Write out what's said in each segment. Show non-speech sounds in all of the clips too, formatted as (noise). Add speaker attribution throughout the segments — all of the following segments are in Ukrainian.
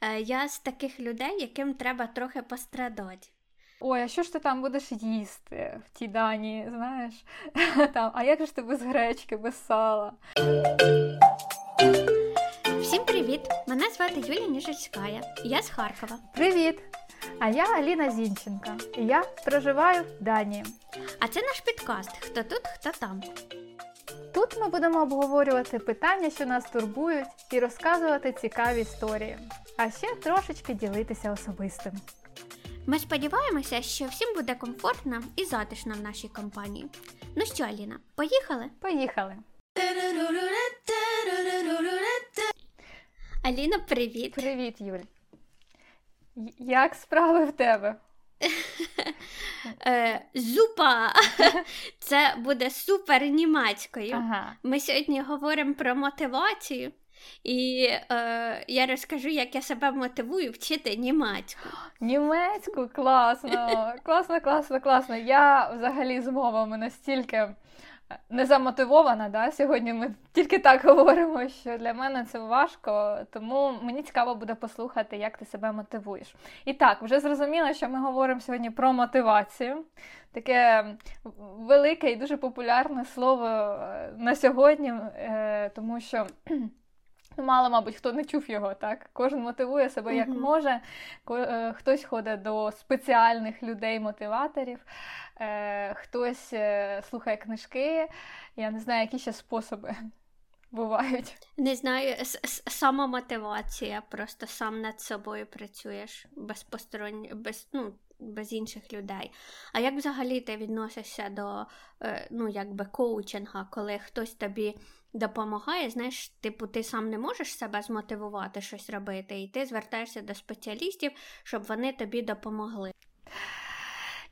Speaker 1: Е, я з таких людей, яким треба трохи пострадати.
Speaker 2: Ой, а що ж ти там будеш їсти в тій дані, знаєш? (laughs) Там, А як же ти без гречки, без сала?
Speaker 1: Всім привіт! Мене звати Юлія Ніжицькая, я з Харкова.
Speaker 2: Привіт! А я Аліна Зінченка. І я проживаю в Данії.
Speaker 1: А це наш підкаст Хто тут, хто там.
Speaker 2: Тут ми будемо обговорювати питання, що нас турбують, і розказувати цікаві історії, а ще трошечки ділитися особистим.
Speaker 1: Ми сподіваємося, що всім буде комфортно і затишно в нашій компанії. Ну що, Аліна, поїхали?
Speaker 2: Поїхали!
Speaker 1: Аліна, привіт!
Speaker 2: Привіт, Юль! Як справи в тебе?
Speaker 1: Е, Зупа! Це буде супер німецькою.
Speaker 2: Ага.
Speaker 1: Ми сьогодні говоримо про мотивацію, і е, я розкажу, як я себе мотивую вчити німецьку. (gasps)
Speaker 2: Німецьку класно, (laughs) класно, класно, класно. Я взагалі з мовами настільки не замотивована. Да? Сьогодні ми тільки так говоримо, що для мене це важко, тому мені цікаво буде послухати, як ти себе мотивуєш. І так, вже зрозуміло, що ми говоримо сьогодні про мотивацію. Таке велике і дуже популярне слово е, на сьогодні, е, тому що. Ну, мало, мабуть, хто не чув його, так? Кожен мотивує себе як uh-huh. може. Е, хтось ходить до спеціальних людей-мотиваторів, е, хтось е, слухає книжки. Я не знаю, які ще способи (laughs) бувають.
Speaker 1: Не знаю, самомотивація, просто сам над собою працюєш без посторонніх, без, ну, без інших людей. А як взагалі ти відносишся до ну, якби коучинга, коли хтось тобі допомагає, знаєш, типу, ти сам не можеш себе змотивувати щось робити, і ти звертаєшся до спеціалістів, щоб вони тобі допомогли.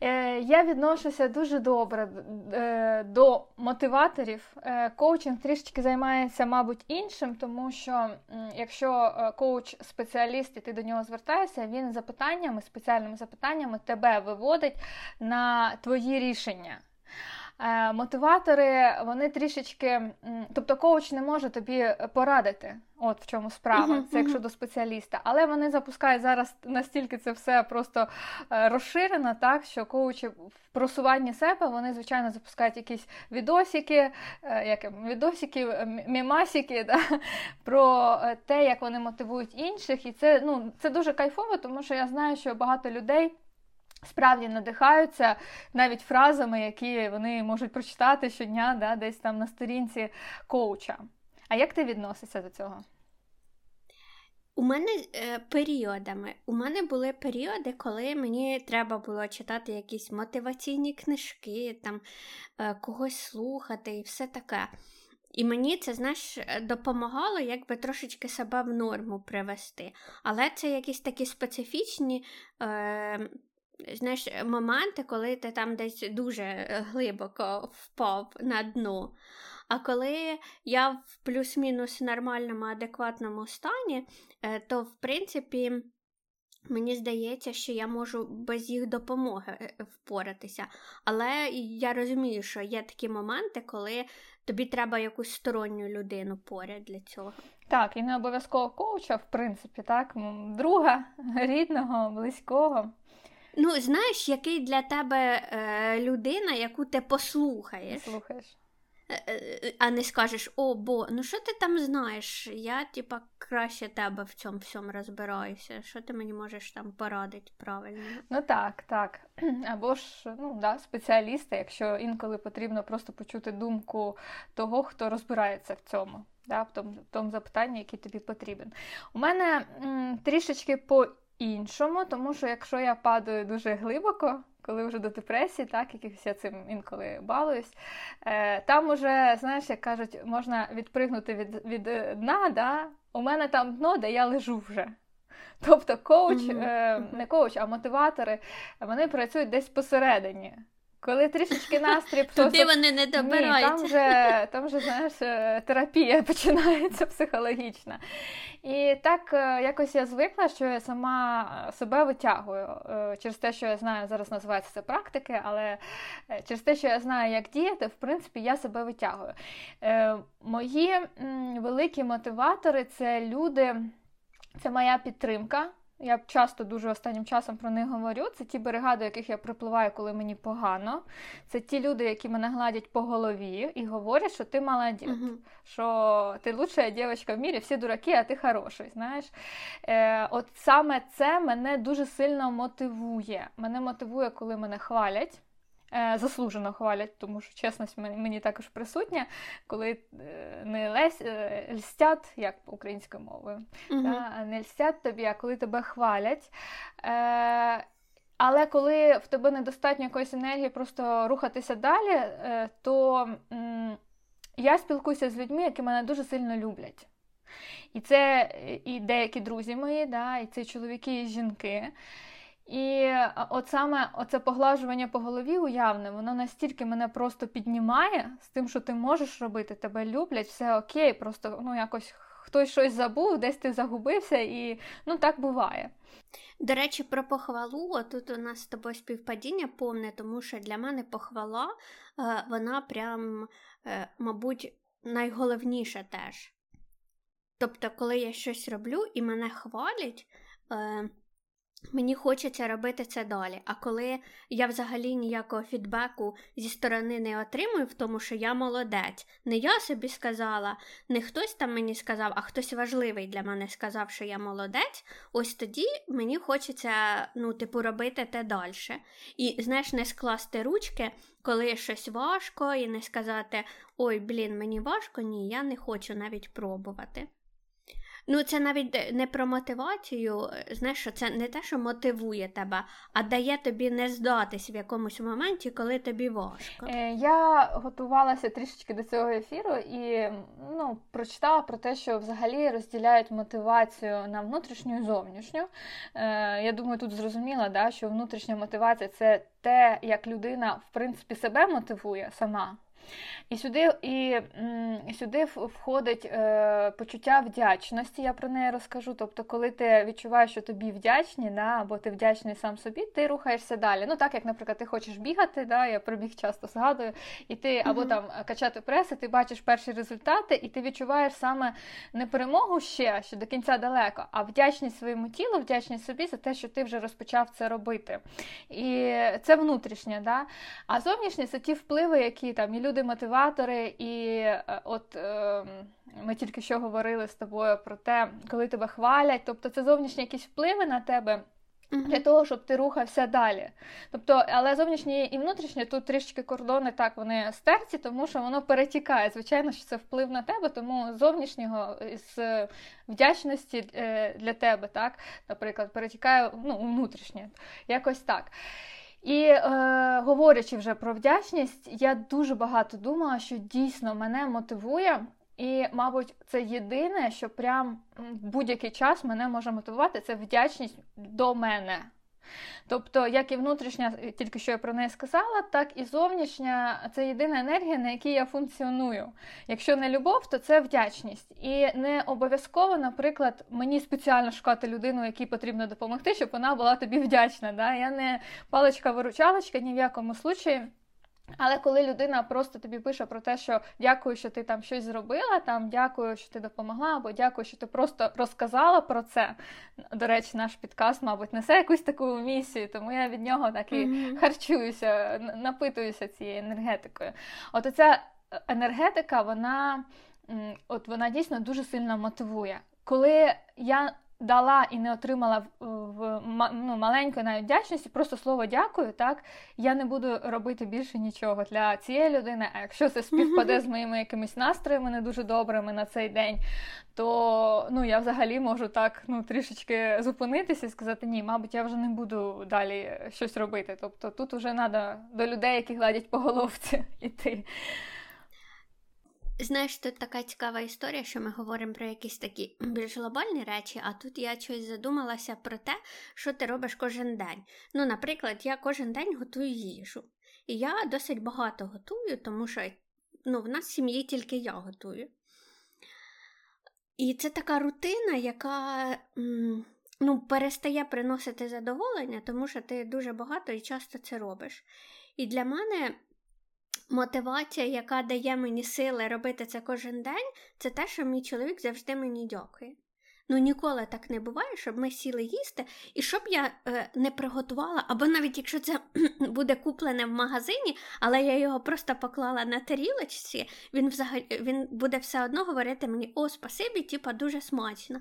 Speaker 2: Е, я відношуся дуже добре е, до мотиваторів. Е, коучинг трішечки займається, мабуть, іншим, тому що якщо коуч-спеціаліст і ти до нього звертаєшся, він запитаннями, спеціальними запитаннями тебе виводить на твої рішення. Е, мотиватори, вони трішечки, тобто коуч не може тобі порадити, от в чому справа, uh-huh, це якщо uh-huh. до спеціаліста. Але вони запускають зараз настільки це все просто е, розширено, так що коучі в просуванні себе вони, звичайно, запускають якісь відосики, е, як відосики, мімасики, (laughs) да, про те, як вони мотивують інших. І це, ну, це дуже кайфово, тому що я знаю, що багато людей. Справді надихаються навіть фразами, які вони можуть прочитати щодня, да, десь там на сторінці коуча. А як ти відносишся до цього?
Speaker 1: У мене е, періодами. У мене були періоди, коли мені треба було читати якісь мотиваційні книжки, там е, когось слухати і все таке. І мені це, знаєш, допомагало якби трошечки себе в норму привести. Але це якісь такі специфічні. Е, знаєш, моменти, коли ти там десь дуже глибоко впав на дно. А коли я в плюс-мінус нормальному, адекватному стані, е, то в принципі. Мені здається, що я можу без їх допомоги е, впоратися. Але я розумію, що є такі моменти, коли тобі треба якусь сторонню людину поряд для цього.
Speaker 2: Так, і не обов'язково коуча, в принципі, так, друга, (laughs) рідного, близького.
Speaker 1: Ну, знаєш, який для тебе е, людина, яку ти послухаєш.
Speaker 2: Слухаєш.
Speaker 1: Е, е, а не скажеш, о, бо, ну що ти там знаєш? Я, типа, краще тебе в цьому всьому розбираюся. Що ти мені можеш там порадити правильно?
Speaker 2: Ну так, так. (clears throat) Або ж ну, да, спеціалісти, якщо інколи потрібно просто почути думку того, хто розбирається в цьому, да, в тому, в тому запитанні, який тобі потрібен. У мене м, трішечки по іншому, тому що якщо я падаю дуже глибоко, коли вже до депресії, так, якихось я цим інколи балуюсь, е, там уже, знаєш, як кажуть, можна відпригнути від від дна, да? у мене там дно, де я лежу вже. Тобто коуч, mm-hmm. е, не коуч, а мотиватори, вони працюють десь посередині. Коли трішечки настрій
Speaker 1: просто... Туди вони не добираються.
Speaker 2: Ні, Там вже, там вже, знаєш, е, терапія (laughs) починається психологічна. І так е, якось я звикла, що я сама себе витягую е, через те, що я знаю, зараз називається це практики, але через те, що я знаю, як діяти, в принципі, я себе витягую. Мої великі мотиватори це люди це моя підтримка. Я часто дуже останнім часом про них говорю. Це ті берега, до яких я припливаю, коли мені погано. Це ті люди, які мене гладять по голові і говорять, що ти молодець, uh-huh. що ти лучша дівчинка в мірі, всі дураки, а ти хороший. Знаєш? Е, От саме це мене дуже сильно мотивує. Мене мотивує, коли мене хвалять. Е, заслужено хвалять, тому що чесність мені також присутня, коли е, не лесь, е, льстять, як українською мовою, угу. та, не льстять тобі, а коли тебе хвалять. Але коли в тебе недостатньо якоїсь енергії просто рухатися далі, то я спілкуюся з людьми, які мене дуже сильно люблять. І це і деякі друзі мої, да, і це чоловіки і жінки. І от саме оце поглажування по голові уявне, воно настільки мене просто піднімає з тим, що ти можеш робити, тебе люблять, все окей, просто ну якось хтось щось забув, десь ти загубився, і ну так буває.
Speaker 1: До речі, про похвалу, тут у нас з тобою співпадіння повне, тому що для мене похвала, е, вона прям, е, мабуть, найголовніша теж. Тобто, коли я щось роблю і мене хвалять. Мені хочеться робити це далі. А коли я взагалі ніякого фідбеку зі сторони не отримую, в тому, що я молодець, не я собі сказала, не хтось там мені сказав, а хтось важливий для мене сказав, що я молодець, ось тоді мені хочеться, ну, типу, робити те далі. І, знаєш, не скласти ручки, коли щось важко, і не сказати Ой, блін, мені важко, ні, я не хочу навіть пробувати. Ну, це навіть не про мотивацію, знаєш, що це не те, що мотивує тебе, а дає тобі не здатись в якомусь моменті, коли тобі важко.
Speaker 2: Е, я готувалася трішечки до цього ефіру і ну, прочитала про те, що взагалі розділяють мотивацію на внутрішню і зовнішню. Е, я думаю, тут зрозуміла, да, що внутрішня мотивація це те, як людина в принципі себе мотивує сама. І сюди і, і сюди входить е, почуття вдячності, я про неї розкажу. Тобто, коли ти відчуваєш, що тобі вдячні, да, або ти вдячний сам собі, ти рухаєшся далі. Ну, так як, наприклад, ти хочеш бігати, да, я про біг часто згадую, і ти або там качати преси, ти бачиш перші результати, і ти відчуваєш саме не перемогу ще, що до кінця далеко, а вдячність своєму тілу, вдячність собі за те, що ти вже розпочав це робити. І це внутрішнє, да? а зовнішнє це ті впливи, які там і люди люди мотиватори, і е, от е, ми тільки що говорили з тобою про те, коли тебе хвалять, тобто це зовнішні якісь впливи на тебе. Для того, щоб ти рухався далі. Тобто, але зовнішнє і внутрішнє тут трішки кордони так вони стерті, тому що воно перетікає. Звичайно, що це вплив на тебе, тому зовнішнього з вдячності е, для тебе, так, наприклад, перетікає ну, внутрішнє. Якось так. І е, говорячи вже про вдячність, я дуже багато думала, що дійсно мене мотивує, і, мабуть, це єдине, що прям в будь-який час мене може мотивувати, це вдячність до мене. Тобто, як і внутрішня, тільки що я про неї сказала, так і зовнішня це єдина енергія, на якій я функціоную. Якщо не любов, то це вдячність. І не обов'язково, наприклад, мені спеціально шукати людину, якій потрібно допомогти, щоб вона була тобі вдячна. Да? Я не паличка-виручалочка ні в якому случаї. Але коли людина просто тобі пише про те, що дякую, що ти там щось зробила, там дякую, що ти допомогла, або дякую, що ти просто розказала про це. До речі, наш підкаст, мабуть, несе якусь таку місію, тому я від нього так і mm-hmm. харчуюся, напитуюся цією енергетикою. От оця енергетика, вона от вона дійсно дуже сильно мотивує. Коли я дала і не отримала в ну, маленької навіть вдячності, просто слово дякую, так я не буду робити більше нічого для цієї людини. А якщо це співпаде з (laughs) моїми якимись настроями не дуже добрими на цей день, то ну я взагалі можу так ну трішечки зупинитися і сказати, ні, мабуть, я вже не буду далі щось робити. Тобто тут вже треба до людей, які гладять по головці, (laughs) іти.
Speaker 1: Знаєш, тут така цікава історія, що ми говоримо про якісь такі більш глобальні речі, а тут я щось задумалася про те, що ти робиш кожен день. Ну, наприклад, я кожен день готую їжу. І я досить багато готую, тому що ну, в нас в сім'ї тільки я готую. І це така рутина, яка ну, перестає приносити задоволення, тому що ти дуже багато і часто це робиш. І для мене мотивація, яка дає мені сили робити це кожен день, це те, що мій чоловік завжди мені дякує. Ну, ніколи так не буває, щоб ми сіли їсти, і щоб я е, не приготувала, або навіть якщо це (clears throat) буде куплене в магазині, але я його просто поклала на тарілочці, він взагалі він буде все одно говорити мені: о, спасибі, типа дуже смачно.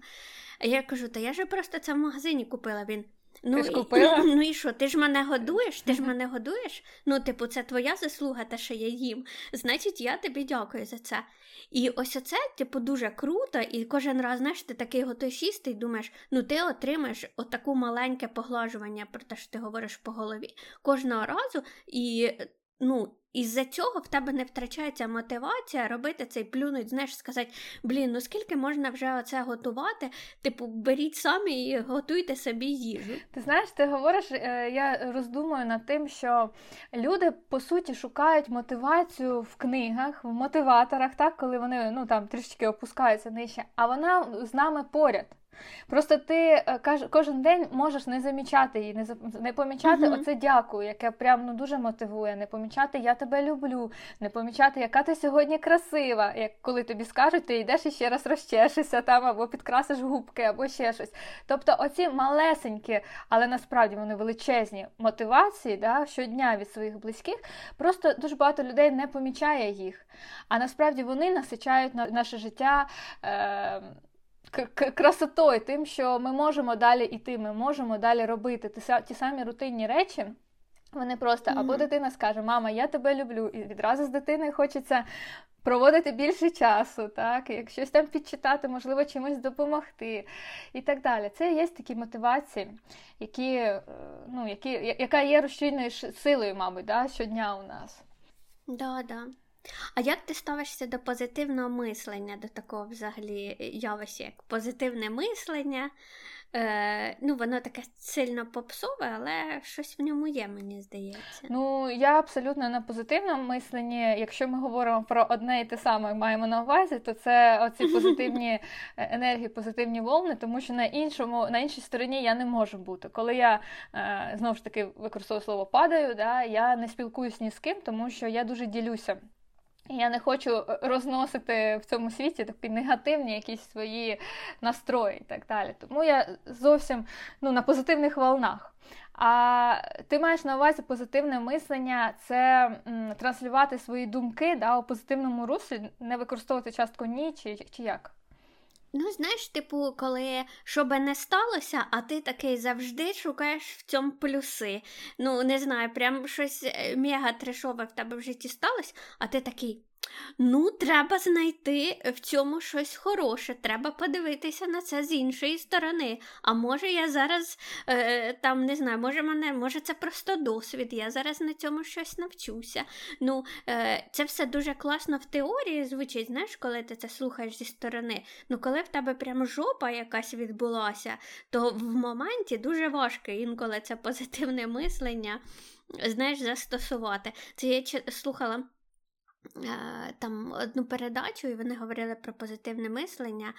Speaker 1: Я кажу, та я ж просто це в магазині купила. Він.
Speaker 2: Ну, ти ж купила?
Speaker 1: І, (laughs) ну і що, ти ж мене годуєш? Ти ж мене годуєш? Ну, типу, це твоя заслуга, те, що я їм. Значить, я тобі дякую за це. І ось оце, типу, дуже круто, і кожен раз, знаєш, ти такий готуєш їсти і думаєш, ну ти отримаєш отаку маленьке поглажування про те, що ти говориш по голові кожного разу, і ну, із-за цього в тебе не втрачається мотивація робити цей плюнуть, знаєш, сказати, блін, ну скільки можна вже оце готувати? Типу, беріть самі і готуйте собі їжу.
Speaker 2: Ти знаєш, ти говориш, е, я роздумую над тим, що люди по суті шукають мотивацію в книгах, в мотиваторах, так, коли вони ну там трішечки опускаються нижче, а вона з нами поряд. Просто ти е, кожен день можеш не замічати її, не не помічати uh-huh. оце дякую, яке прям ну дуже мотивує, не помічати я тебе люблю, не помічати, яка ти сьогодні красива. Як коли тобі скажуть, ти йдеш і ще раз розчешешся там, або підкрасиш губки, або ще щось. Тобто, оці малесенькі, але насправді вони величезні мотивації да, щодня від своїх близьких, просто дуже багато людей не помічає їх. А насправді вони насичають наше життя. Е- красотою, тим, що ми можемо далі йти, ми можемо далі робити ті самі рутинні речі. Вони просто mm-hmm. або дитина скаже, мама, я тебе люблю, і відразу з дитиною хочеться проводити більше часу, так, як щось там підчитати, можливо, чимось допомогти і так далі. Це є такі мотивації, які, е, ну, які, яка є рушійною силою, мабуть, да, щодня у нас.
Speaker 1: Да, да. А як ти ставишся до позитивного мислення, до такого взагалі явища, як позитивне мислення? Е, Ну, воно таке сильно попсове, але щось в ньому є, мені здається.
Speaker 2: Ну, я абсолютно на позитивному мисленні. Якщо ми говоримо про одне і те саме маємо на увазі, то це оці (laughs) позитивні е, енергії, позитивні волни, тому що на іншому, на іншій стороні я не можу бути. Коли я е, знову ж таки використовую слово падаю, да, я не спілкуюсь ні з ким, тому що я дуже ділюся. Я не хочу е, розносити в цьому світі такі негативні якісь свої настрої і так далі. Тому я зовсім ну, на позитивних волнах. А ти маєш на увазі позитивне мислення це м, транслювати свої думки да, у позитивному руслі, не використовувати частку ні чи, чи як?
Speaker 1: Ну, знаєш, типу, коли що би не сталося, а ти такий завжди шукаєш в цьому плюси. Ну, не знаю, прям щось е, мега трешове в тебе в житті сталося, а ти такий. Ну, треба знайти в цьому щось хороше, треба подивитися на це з іншої сторони. А може, я зараз е, там не знаю, може мене, може це просто досвід, я зараз на цьому щось навчуся. Ну, е, Це все дуже класно в теорії звучить, знаєш, коли ти це слухаєш зі сторони. Ну, коли в тебе прям жопа якась відбулася, то в моменті дуже важко інколи це позитивне мислення знаєш, застосувати. Це я слухала. Е, там одну передачу, і вони говорили про позитивне мислення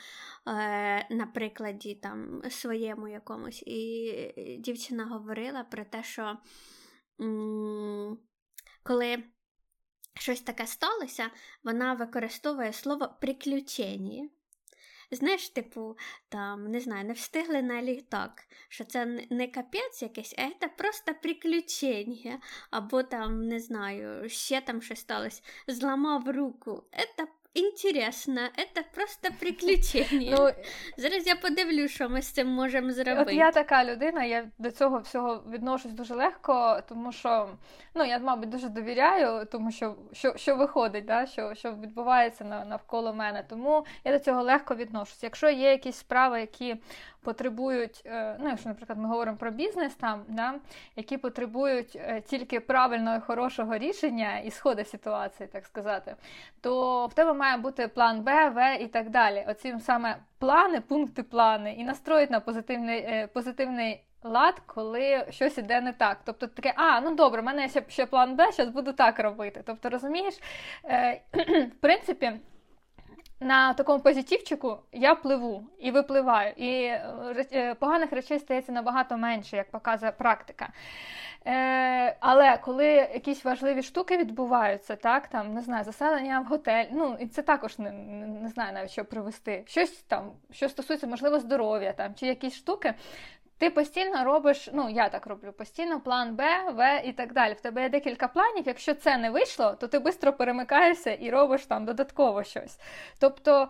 Speaker 1: е, на прикладі там своєму якомусь. І дівчина говорила про те, що коли щось таке сталося, вона використовує слово приключення. Знаєш, типу, там, не знаю, не встигли на літак, що це не капець якийсь, а це просто приключення. Або там, не знаю, ще там щось сталося, зламав руку. Це Інтересно, це просто (laughs) приключення. Ну, Зараз я подивлюсь, що ми з цим можемо зробити.
Speaker 2: От я така людина, я до цього всього відношусь дуже легко, тому що ну, я, мабуть, дуже довіряю, тому що що, що виходить, да, що що відбувається навколо мене. Тому я до цього легко відношусь. Якщо є якісь справи, які потребують, е, ну, якщо, наприклад, ми говоримо про бізнес, там, да, які потребують е, тільки правильного і хорошого рішення і сходу ситуації, так сказати, то в тебе має бути план Б, В і так далі. Оці саме плани, пункти плани, і настроїть на позитивний е, позитивний. Лад, коли щось іде не так. Тобто таке, а, ну добре, в мене ще, ще план Б, зараз буду так робити. Тобто, розумієш, е, (clears throat) в принципі, на такому позитивчику я пливу і випливаю. І е, поганих речей стається набагато менше, як показує практика. Е, Але коли якісь важливі штуки відбуваються, так, там, не знаю, заселення в готель, ну, і це також не, не знаю навіть що привести. Щось там, що стосується, можливо, здоров'я там, чи якісь штуки, ти постійно робиш, ну я так роблю, постійно план Б, В і так далі. В тебе є декілька планів. Якщо це не вийшло, то ти швидко перемикаєшся і робиш там додатково щось. Тобто,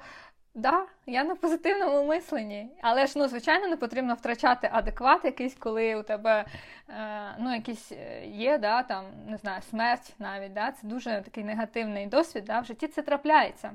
Speaker 2: да, я на позитивному мисленні, але ж ну, звичайно не потрібно втрачати адекват якийсь, коли у тебе е, ну, якийсь е, є, да, там, не знаю, смерть навіть. да, Це дуже такий негативний досвід. да, В житті це трапляється.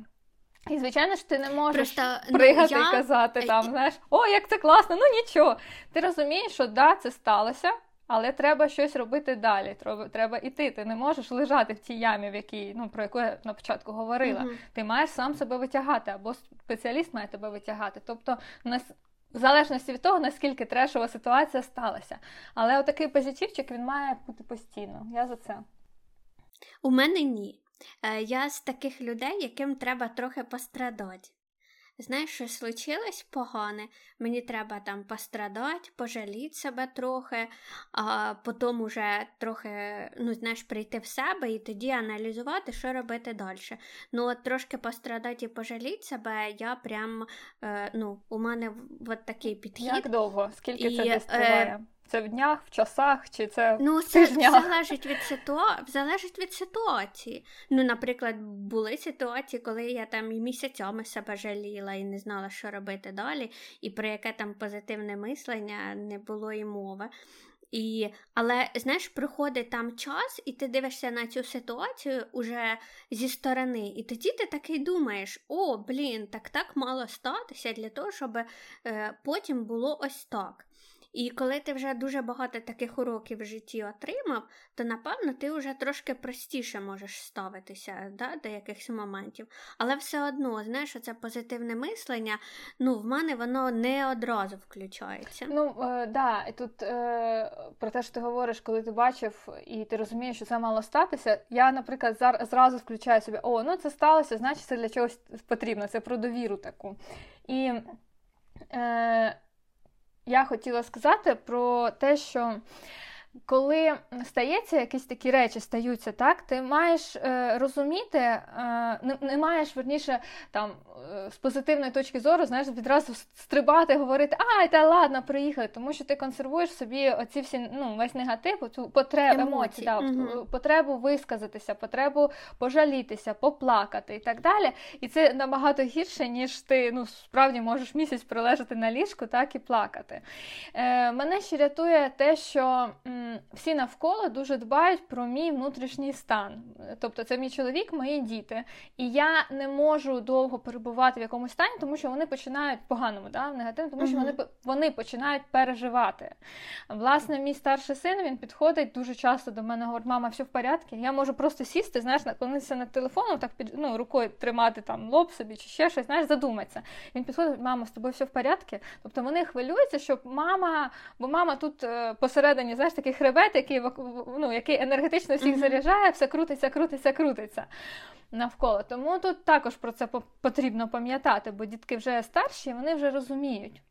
Speaker 2: І, звичайно ж, ти не можеш Просто, ну, пригати ну, я... і казати там, знаєш, о, як це класно, ну нічого. Ти розумієш, що да, це сталося, але треба щось робити далі. Треба іти. Ти не можеш лежати в тій ямі, в якій, ну, про яку я на початку говорила. uh Ти маєш сам себе витягати, або спеціаліст має тебе витягати. Тобто, в залежності від того, наскільки трешова ситуація сталася. Але отакий позитивчик він має бути постійно. Я за це.
Speaker 1: У мене ні. Е, я з таких людей, яким треба трохи пострадати. Знаєш, що случилось погане, мені треба там пострадати, пожаліти себе трохи, а потім уже трохи, ну, знаєш, прийти в себе і тоді аналізувати, що робити далі. Ну, от трошки пострадати і пожаліти себе, я прям, е, ну, у мене от такий підхід.
Speaker 2: Як довго? Скільки і, це десь триває? Е, це в днях, в часах, чи це
Speaker 1: ну,
Speaker 2: в тижнях?
Speaker 1: це залежить від ситуації. залежить від ситуації. Ну, наприклад, були ситуації, коли я там і місяцями себе жаліла і не знала, що робити далі, і про яке там позитивне мислення не було і мови. І, Але знаєш, приходить там час, і ти дивишся на цю ситуацію уже зі сторони, і тоді ти такий думаєш: о, блін, так так мало статися для того, щоб е, потім було ось так. І коли ти вже дуже багато таких уроків в житті отримав, то напевно ти вже трошки простіше можеш ставитися да, до якихось моментів. Але все одно, знаєш, це позитивне мислення, ну, в мене воно не одразу включається.
Speaker 2: Ну, е, да, тут е, про те, що ти говориш, коли ти бачив і ти розумієш, що це мало статися. Я, наприклад, зар- зразу включаю собі, о, ну це сталося, значить це для чогось потрібно, це про довіру таку. І е, я хотіла сказати про те, що коли стається якісь такі речі, стаються, так, ти маєш е, розуміти, е, не, не маєш верніше там е, з позитивної точки зору, знаєш, відразу стрибати, говорити, ай, та ладно, приїхали, тому що ти консервуєш собі оці всі ну, весь негатив, цю потребу емоції, да, угу. потребу висказатися, потребу пожалітися, поплакати і так далі. І це набагато гірше, ніж ти ну, справді можеш місяць прилежати на ліжку, так і плакати. Е, Мене ще рятує те, що всі навколо дуже дбають про мій внутрішній стан. Тобто це мій чоловік, мої діти. І я не можу довго перебувати в якомусь стані, тому що вони починають поганому, да, в негативному, тому що вони вони починають переживати. Власне, мій старший син він підходить дуже часто до мене, говорить, мама, все в порядку. Я можу просто сісти, знаєш, наклонитися над телефоном, так під ну, рукою тримати там лоб собі чи ще щось, знаєш, задуматися. Він підходить, мама, з тобою все в порядку. Тобто вони хвилюються, щоб мама, бо мама тут е, посередині, знаєш, такий хребет, який ну, який енергетично всіх заряджає, все крутиться, крутиться, крутиться навколо. Тому тут також про це потрібно пам'ятати, бо дітки вже старші, вони вже розуміють.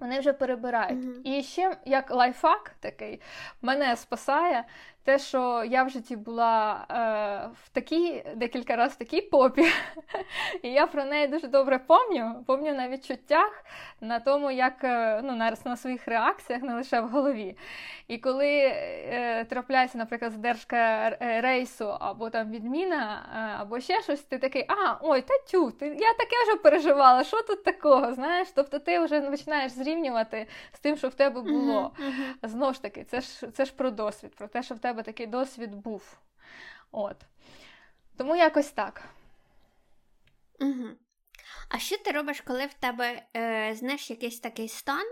Speaker 2: Вони вже перебирають. Mm-hmm. І ще як лайфхак такий мене спасає те, що я в житті була е, в такій декілька разів в такій попі, і я про неї дуже добре пам'ятаю, пам'ятаю на відчуттях, на тому, як е, ну, на, на своїх реакціях, не лише в голові. І коли е, трапляється, наприклад, задержка е, рейсу, або там відміна, е, або ще щось, ти такий, а, ой, та тю, ти, я таке вже переживала, що тут такого? знаєш? Тобто ти вже починаєш зрівнювати з тим, що в тебе було. Uh-huh, Знову ж таки, це ж це ж про досвід, про те, що в тебе такий досвід був. От. Тому якось так.
Speaker 1: Угу. А що ти робиш, коли в тебе е, знаєш, якийсь такий стан,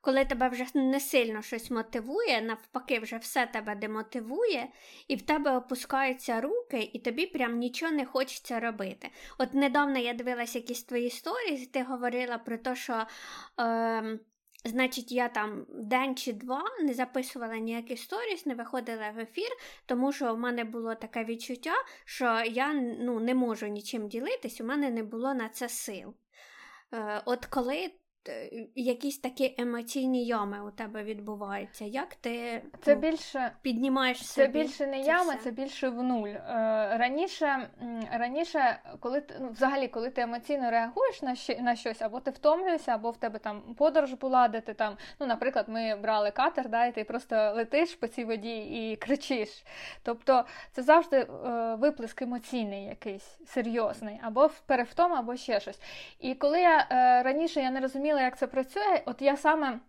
Speaker 1: коли тебе вже не сильно щось мотивує, навпаки, вже все тебе демотивує, і в тебе опускаються руки, і тобі прям нічого не хочеться робити. От недавно я дивилася якісь твої історії, ти говорила про те, що. Е, Значить, я там день чи два не записувала ніякі сторіс, не виходила в ефір, тому що в мене було таке відчуття, що я ну, не можу нічим ділитись, у мене не було на це сил. Е, От коли якісь такі емоційні ями у тебе відбуваються. Як ти
Speaker 2: це ну, більше
Speaker 1: піднімаєш
Speaker 2: Це більше не ями, це більше в нуль. Е, раніше, раніше, коли ти ну, взагалі, коли ти емоційно реагуєш на щ, на щось, або ти втомлюєшся, або в тебе там подорож була, де ти там, ну, наприклад, ми брали катер, да, і ти просто летиш по цій воді і кричиш. Тобто це завжди е, виплеск емоційний якийсь серйозний, або перевтом, або ще щось. І коли я е, раніше я не розуміла зрозуміла, як це працює, от я саме,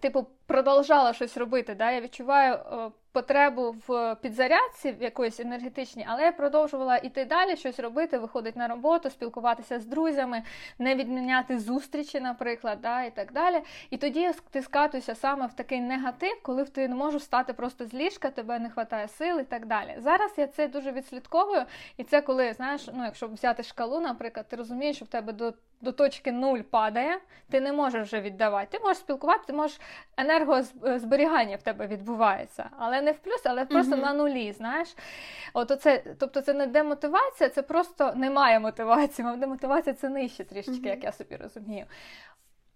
Speaker 2: типу, продовжала щось робити. Да? Я відчуваю е, потребу в підзарядці в якоїсь енергетичній, але я продовжувала іти далі, щось робити, виходити на роботу, спілкуватися з друзями, не відміняти зустрічі, наприклад, да, і так далі. І тоді ти скатуєшся саме в такий негатив, коли ти не можеш стати просто з ліжка, тебе не вистачає сил і так далі. Зараз я це дуже відслідковую, і це коли, знаєш, ну якщо взяти шкалу, наприклад, ти розумієш, що в тебе до до точки нуль падає, ти не можеш вже віддавати. Ти можеш спілкуватися, ти можеш енергозберігання в тебе відбувається, але не в плюс, але просто uh-huh. на нулі. знаєш. От оце, Тобто це не демотивація, це просто немає мотивації. Демотивація це нижче трішечки, uh-huh. як я собі розумію.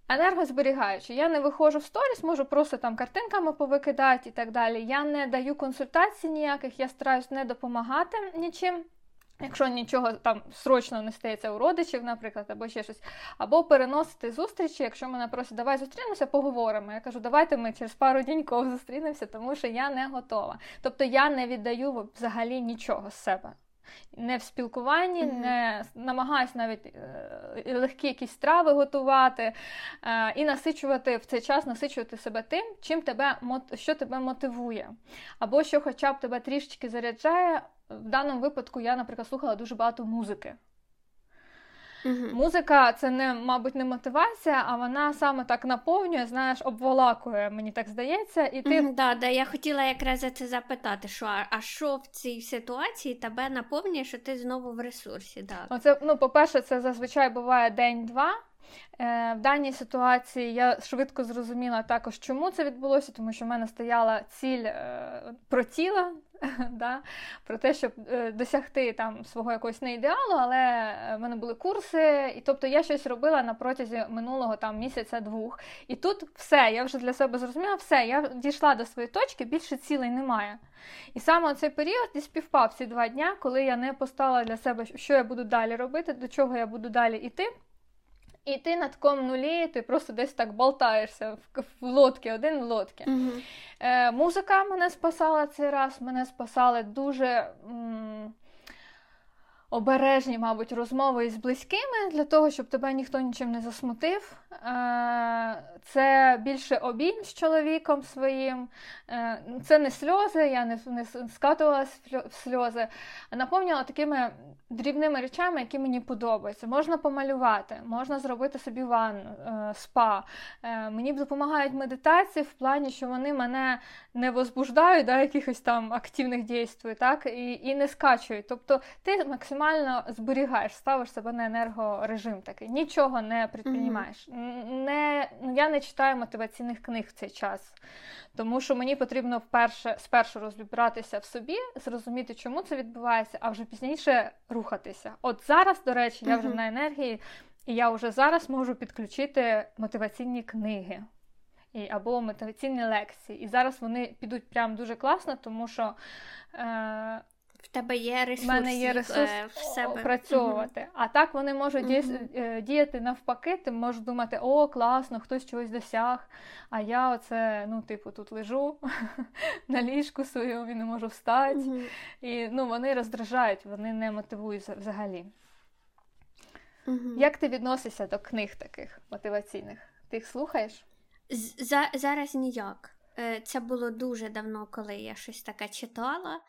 Speaker 2: Енергозберігаючи, я не виходжу в сторіс, можу просто там картинками повикидати і так далі. Я не даю консультацій ніяких, я стараюсь не допомагати нічим. Якщо нічого там срочно не стається у родичів, наприклад, або ще щось, або переносити зустрічі, якщо мене просять, давай зустрінемося, поговоримо. Я кажу, давайте ми через пару діньків зустрінемося, тому що я не готова. Тобто я не віддаю взагалі нічого з себе. Не в спілкуванні, mm-hmm. не намагаюся навіть е, легкі якісь страви готувати е, і насичувати в цей час, насичувати себе тим, чим тебе що тебе мотивує, або що, хоча б тебе трішечки заряджає в даному випадку я, наприклад, слухала дуже багато музики. uh Музика це не, мабуть, не мотивація, а вона саме так наповнює, знаєш, обволакує, мені так здається. І ти...
Speaker 1: uh да, да, Я хотіла якраз за це запитати, що а що в цій ситуації тебе наповнює, що ти знову в ресурсі? Да.
Speaker 2: Оце, ну, По-перше, це зазвичай буває день-два. Е, В даній ситуації я швидко зрозуміла також, чому це відбулося, тому що в мене стояла ціль е, про тіло, (laughs) да, про те, щоб е, досягти там свого якогось не ідеалу, але в мене були курси, і тобто я щось робила на протязі минулого там місяця-двох. І тут все, я вже для себе зрозуміла, все, я дійшла до своєї точки, більше цілей немає. І саме цей період і співпав ці два дня, коли я не поставила для себе, що я буду далі робити, до чого я буду далі йти. І ти на такому нулі, ти просто десь так болтаєшся в, в лодці, один в лодці. Угу. Е, Музика мене спасала цей раз, мене спасали дуже. М- обережні, мабуть, розмови із близькими для того, щоб тебе ніхто нічим не засмутив. Е, це більше обійм з чоловіком своїм. Е, це не сльози, я не не скатувалася в сльози, а наповнювала такими дрібними речами, які мені подобаються. Можна помалювати, можна зробити собі ванну, е, спа. Мені допомагають медитації в плані, що вони мене не возбуждають да, якихось там активних дій, так, і, і не скачують. Тобто ти максимально зберігаєш, ставиш себе на енергорежим такий, нічого не предприймаєш. Mm-hmm. Не, ну, Я не читаю мотиваційних книг в цей час, тому що мені потрібно вперше спершу розібратися в собі, зрозуміти, чому це відбувається, а вже пізніше рухатися. От зараз, до речі, я вже на енергії, і я вже зараз можу підключити мотиваційні книги. І, Або мотиваційні лекції. І зараз вони підуть прям дуже класно, тому що е,
Speaker 1: в тебе є ресурс, в
Speaker 2: мене є ресурс е, в себе. опрацьовувати. Mm-hmm. А так вони можуть mm-hmm. діяти навпаки, ти можеш думати, о, класно, хтось чогось досяг. А я оце, ну, типу, тут лежу (laughs) на ліжку своєму і не можу встати. Mm-hmm. І ну, вони роздражають, вони не мотивують взагалі. Як ти відносишся до книг таких мотиваційних? Ти їх слухаєш?
Speaker 1: Зараз ніяк. Е, це було дуже давно, коли я щось таке читала.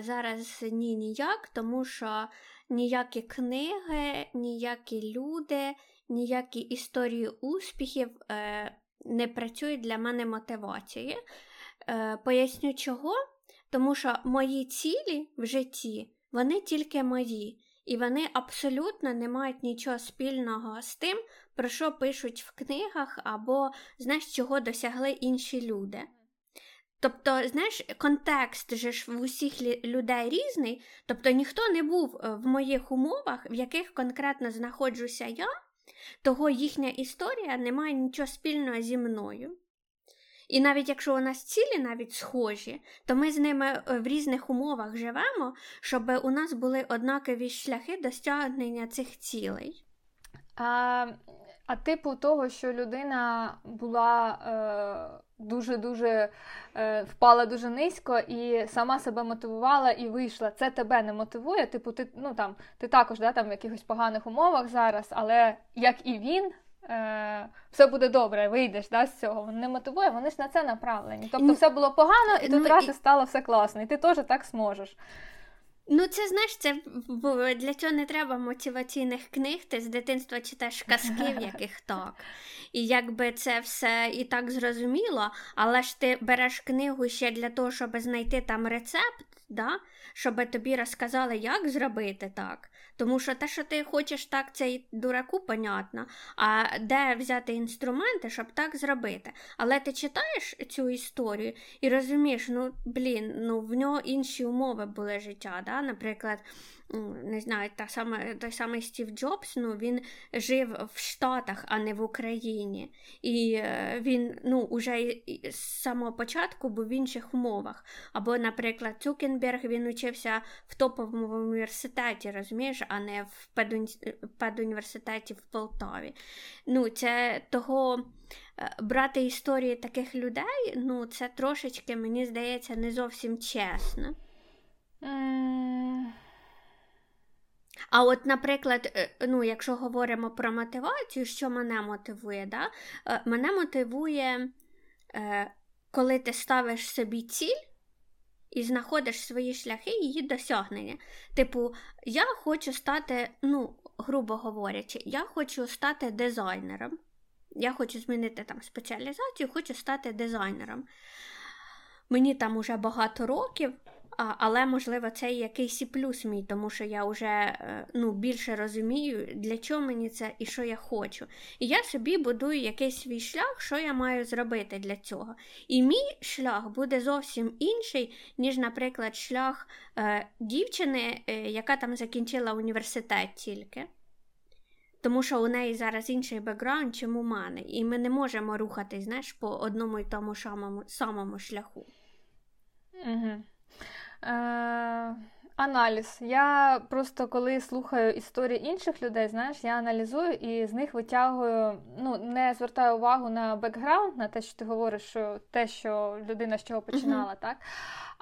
Speaker 1: Зараз ні ніяк, тому що ніякі книги, ніякі люди, ніякі історії успіхів е, не працюють для мене мотивації. Е, поясню чого? Тому що мої цілі в житті, вони тільки мої, і вони абсолютно не мають нічого спільного з тим, про що пишуть в книгах, або знаєш, чого досягли інші люди. Тобто, знаєш, контекст же ж в усіх людей різний, тобто ніхто не був е, в моїх умовах, в яких конкретно знаходжуся я, того їхня історія не має нічого спільного зі мною. І навіть якщо у нас цілі навіть схожі, то ми з ними е, в різних умовах живемо, щоб у нас були однакові шляхи досягнення цих цілей.
Speaker 2: А а типу того, що людина була е, дуже-дуже е, впала дуже низько і сама себе мотивувала і вийшла. Це тебе не мотивує. Типу, ти ну там ти також да, там в якихось поганих умовах зараз, але як і він. Е, все буде добре, вийдеш да, з цього. Вони не мотивує, вони ж на це направлені. Тобто, все було погано, і тут ну, раз і стало все класно, і ти теж так зможеш.
Speaker 1: Ну, це знаєш, це для цього не треба мотиваційних книг. Ти з дитинства читаєш казки, в (laughs) яких так. І якби це все і так зрозуміло, але ж ти береш книгу ще для того, щоб знайти там рецепт, да? щоб тобі розказали, як зробити так. Тому що те, що ти хочеш так, це і дураку, понятно, а де взяти інструменти, щоб так зробити. Але ти читаєш цю історію і розумієш, ну блін, ну в нього інші умови були життя. Да? Наприклад, не знаю, та саме, той самий Стів Джобс, ну він жив в Штатах, а не в Україні. І е, він ну, уже з самого початку був в інших умовах. Або, наприклад, Цукенберг він учився в топовому університеті, розумієш, а не в педуніверситеті в Полтаві. Ну, це того. Е, брати історії таких людей, ну, це трошечки, мені здається, не зовсім чесно. А от, наприклад, е, ну, якщо говоримо про мотивацію, що мене мотивує, да? Е, мене мотивує, е, коли ти ставиш собі ціль і знаходиш свої шляхи її досягнення. Типу, я хочу стати, ну, грубо говорячи, я хочу стати дизайнером. Я хочу змінити там спеціалізацію, хочу стати дизайнером. Мені там уже багато років. Але, можливо, це якийсь і плюс мій, тому що я вже е, ну, більше розумію, для чого мені це і що я хочу. І я собі будую якийсь свій шлях, що я маю зробити для цього. І мій шлях буде зовсім інший, ніж, наприклад, шлях е, дівчини, е, яка там закінчила університет тільки. Тому що у неї зараз інший бекграунд, чим у мене. І ми не можемо рухатись знаєш, по одному і тому самому, самому шляху.
Speaker 2: Угу. Е, Аналіз. Я просто коли слухаю історії інших людей, знаєш, я аналізую і з них витягую, ну, не звертаю увагу на бекграунд, на те, що ти говориш, що те, що людина з чого починала, так?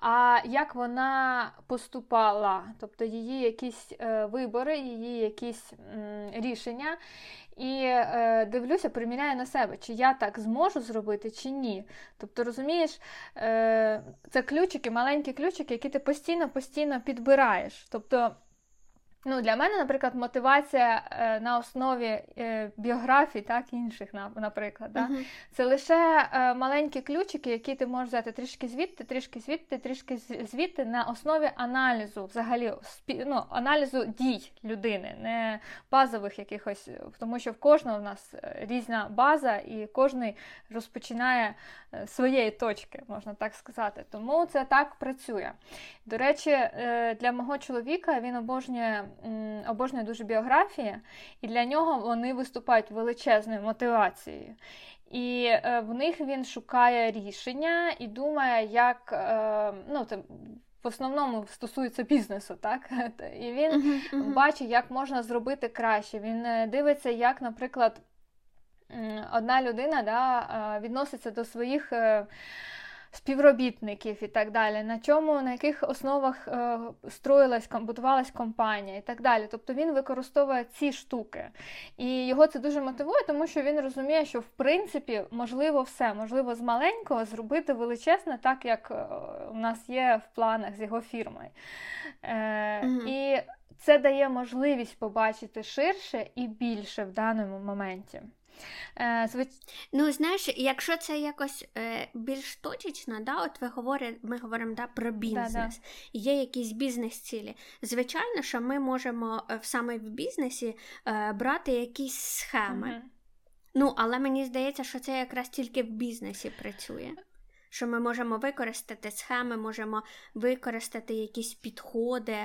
Speaker 2: А як вона поступала, тобто її якісь е, вибори, її якісь рішення і е, дивлюся, приміряю на себе, чи я так зможу зробити, чи ні. Тобто, розумієш, е, це ключики, маленькі ключики, які ти постійно-постійно підбираєш. Тобто Ну, Для мене, наприклад, мотивація е, на основі е, біографій, так, інших, наприклад. Да? Uh-huh. Це лише е, маленькі ключики, які ти можеш взяти трішки звідти, трішки звідти, трішки звідти на основі аналізу, взагалі, спі, ну, аналізу дій людини, не базових якихось, тому що в кожного в нас різна база, і кожен розпочинає своєї точки, можна так сказати. Тому це так працює. До речі, для мого чоловіка він обожнює обожнює дуже біографії, і для нього вони виступають величезною мотивацією. І е, в них він шукає рішення і думає, як е, ну, це в основному стосується бізнесу, так? І він uh-huh, uh-huh. бачить, як можна зробити краще. Він е, дивиться, як, наприклад, одна людина да, відноситься до своїх співробітників і так далі, на чому, на яких основах е, строїлась, будувалась компанія і так далі. Тобто він використовує ці штуки. І його це дуже мотивує, тому що він розуміє, що в принципі можливо все, можливо, з маленького зробити величезне, так як е, у нас є в планах з його фірмою. Е, угу. І це дає можливість побачити ширше і більше в даному моменті.
Speaker 1: Е. Ну, знаєш, якщо це якось е, більш точечно, да, от ви говорите, ми говоримо да, про бізнес, да, да. є якісь бізнес-цілі. Звичайно, що ми можемо е, саме в бізнесі е, брати якісь схеми. Угу. Ну, але мені здається, що це якраз тільки в бізнесі працює. Що ми можемо використати схеми, можемо використати якісь підходи,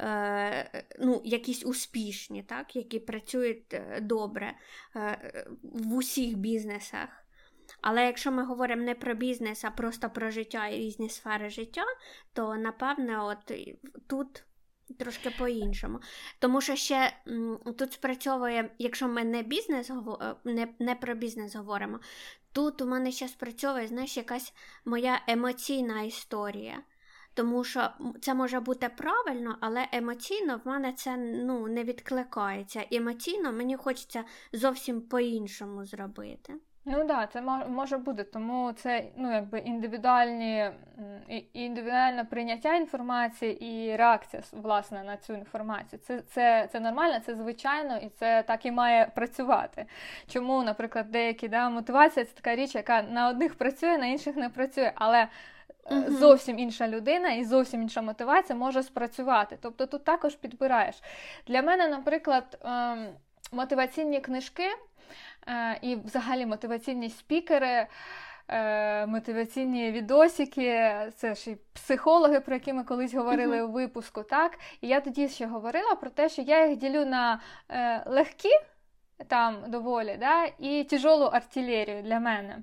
Speaker 1: е, ну, якісь успішні, так, які працюють е, добре е, в усіх бізнесах. Але якщо ми говоримо не про бізнес, а просто про життя і різні сфери життя, то напевне, от тут трошки по-іншому. Тому що ще тут спрацьовує, якщо ми не бізнес е, не, не про бізнес говоримо, тут у мене ще спрацьовує, знаєш, якась моя емоційна історія. Тому що це може бути правильно, але емоційно в мене це ну, не відкликається. Емоційно мені хочеться зовсім по-іншому зробити.
Speaker 2: Ну так, да, це може бути, тому це ну, якби індивідуальні, індивідуальне прийняття інформації і реакція власне на цю інформацію. Це це, це нормально, це звичайно і це так і має працювати. Чому, наприклад, деякі да, мотивація це така річ, яка на одних працює, на інших не працює. але Uh-huh. Зовсім інша людина і зовсім інша мотивація може спрацювати. Тобто тут також підбираєш. Для мене, наприклад, ем, мотиваційні книжки і взагалі мотиваційні спікери. Е, мотиваційні відосики, це ж і психологи, про які ми колись говорили у випуску. так? І я тоді ще говорила про те, що я їх ділю на е, легкі, там доволі, да, і тяжолу артилерію для мене.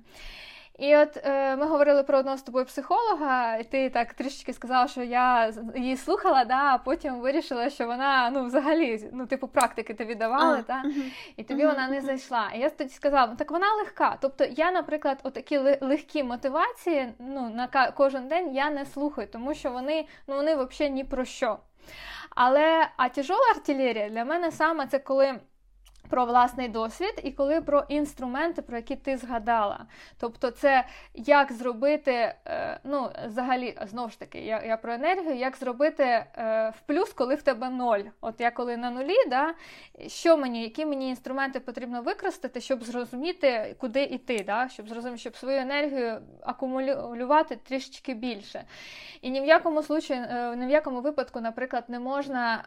Speaker 2: І от е, ми говорили про одного з тобою психолога, і ти так трішечки сказала, що я її слухала, да, а потім вирішила, що вона ну, взагалі, ну, типу, практики тобі давали, та, угу. і тобі угу. вона не зайшла. І я тоді сказала, ну так вона легка. Тобто я, наприклад, отакі легкі мотивації ну, на кожен день я не слухаю, тому що вони ну, вони взагалі ні про що. Але а тяжола артилерія для мене саме це коли про власний досвід і коли про інструменти, про які ти згадала. Тобто, це як зробити, е, ну, взагалі, знову ж таки, я я про енергію, як зробити е, в плюс, коли в тебе ноль. От я коли на нулі, да, що мені, які мені інструменти потрібно використати, щоб зрозуміти, куди йти, да, щоб зрозуміти, щоб свою енергію акумулювати трішечки більше. І ні в якому случаю, е, ні в якому випадку, наприклад, не можна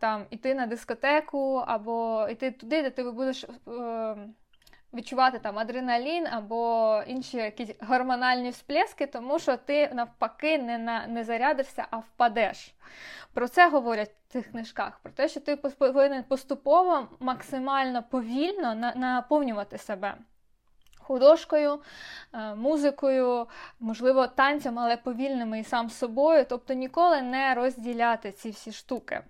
Speaker 2: там іти на дискотеку або йти туди де ти будеш е, відчувати там адреналін або інші якісь гормональні всплески, тому що ти навпаки не на, не зарядишся, а впадеш. Про це говорять в цих книжках, про те, що ти повинен поступово максимально повільно наповнювати себе. Художкою, е, музикою, можливо, танцем, але повільними і сам собою, тобто ніколи не розділяти ці всі штуки.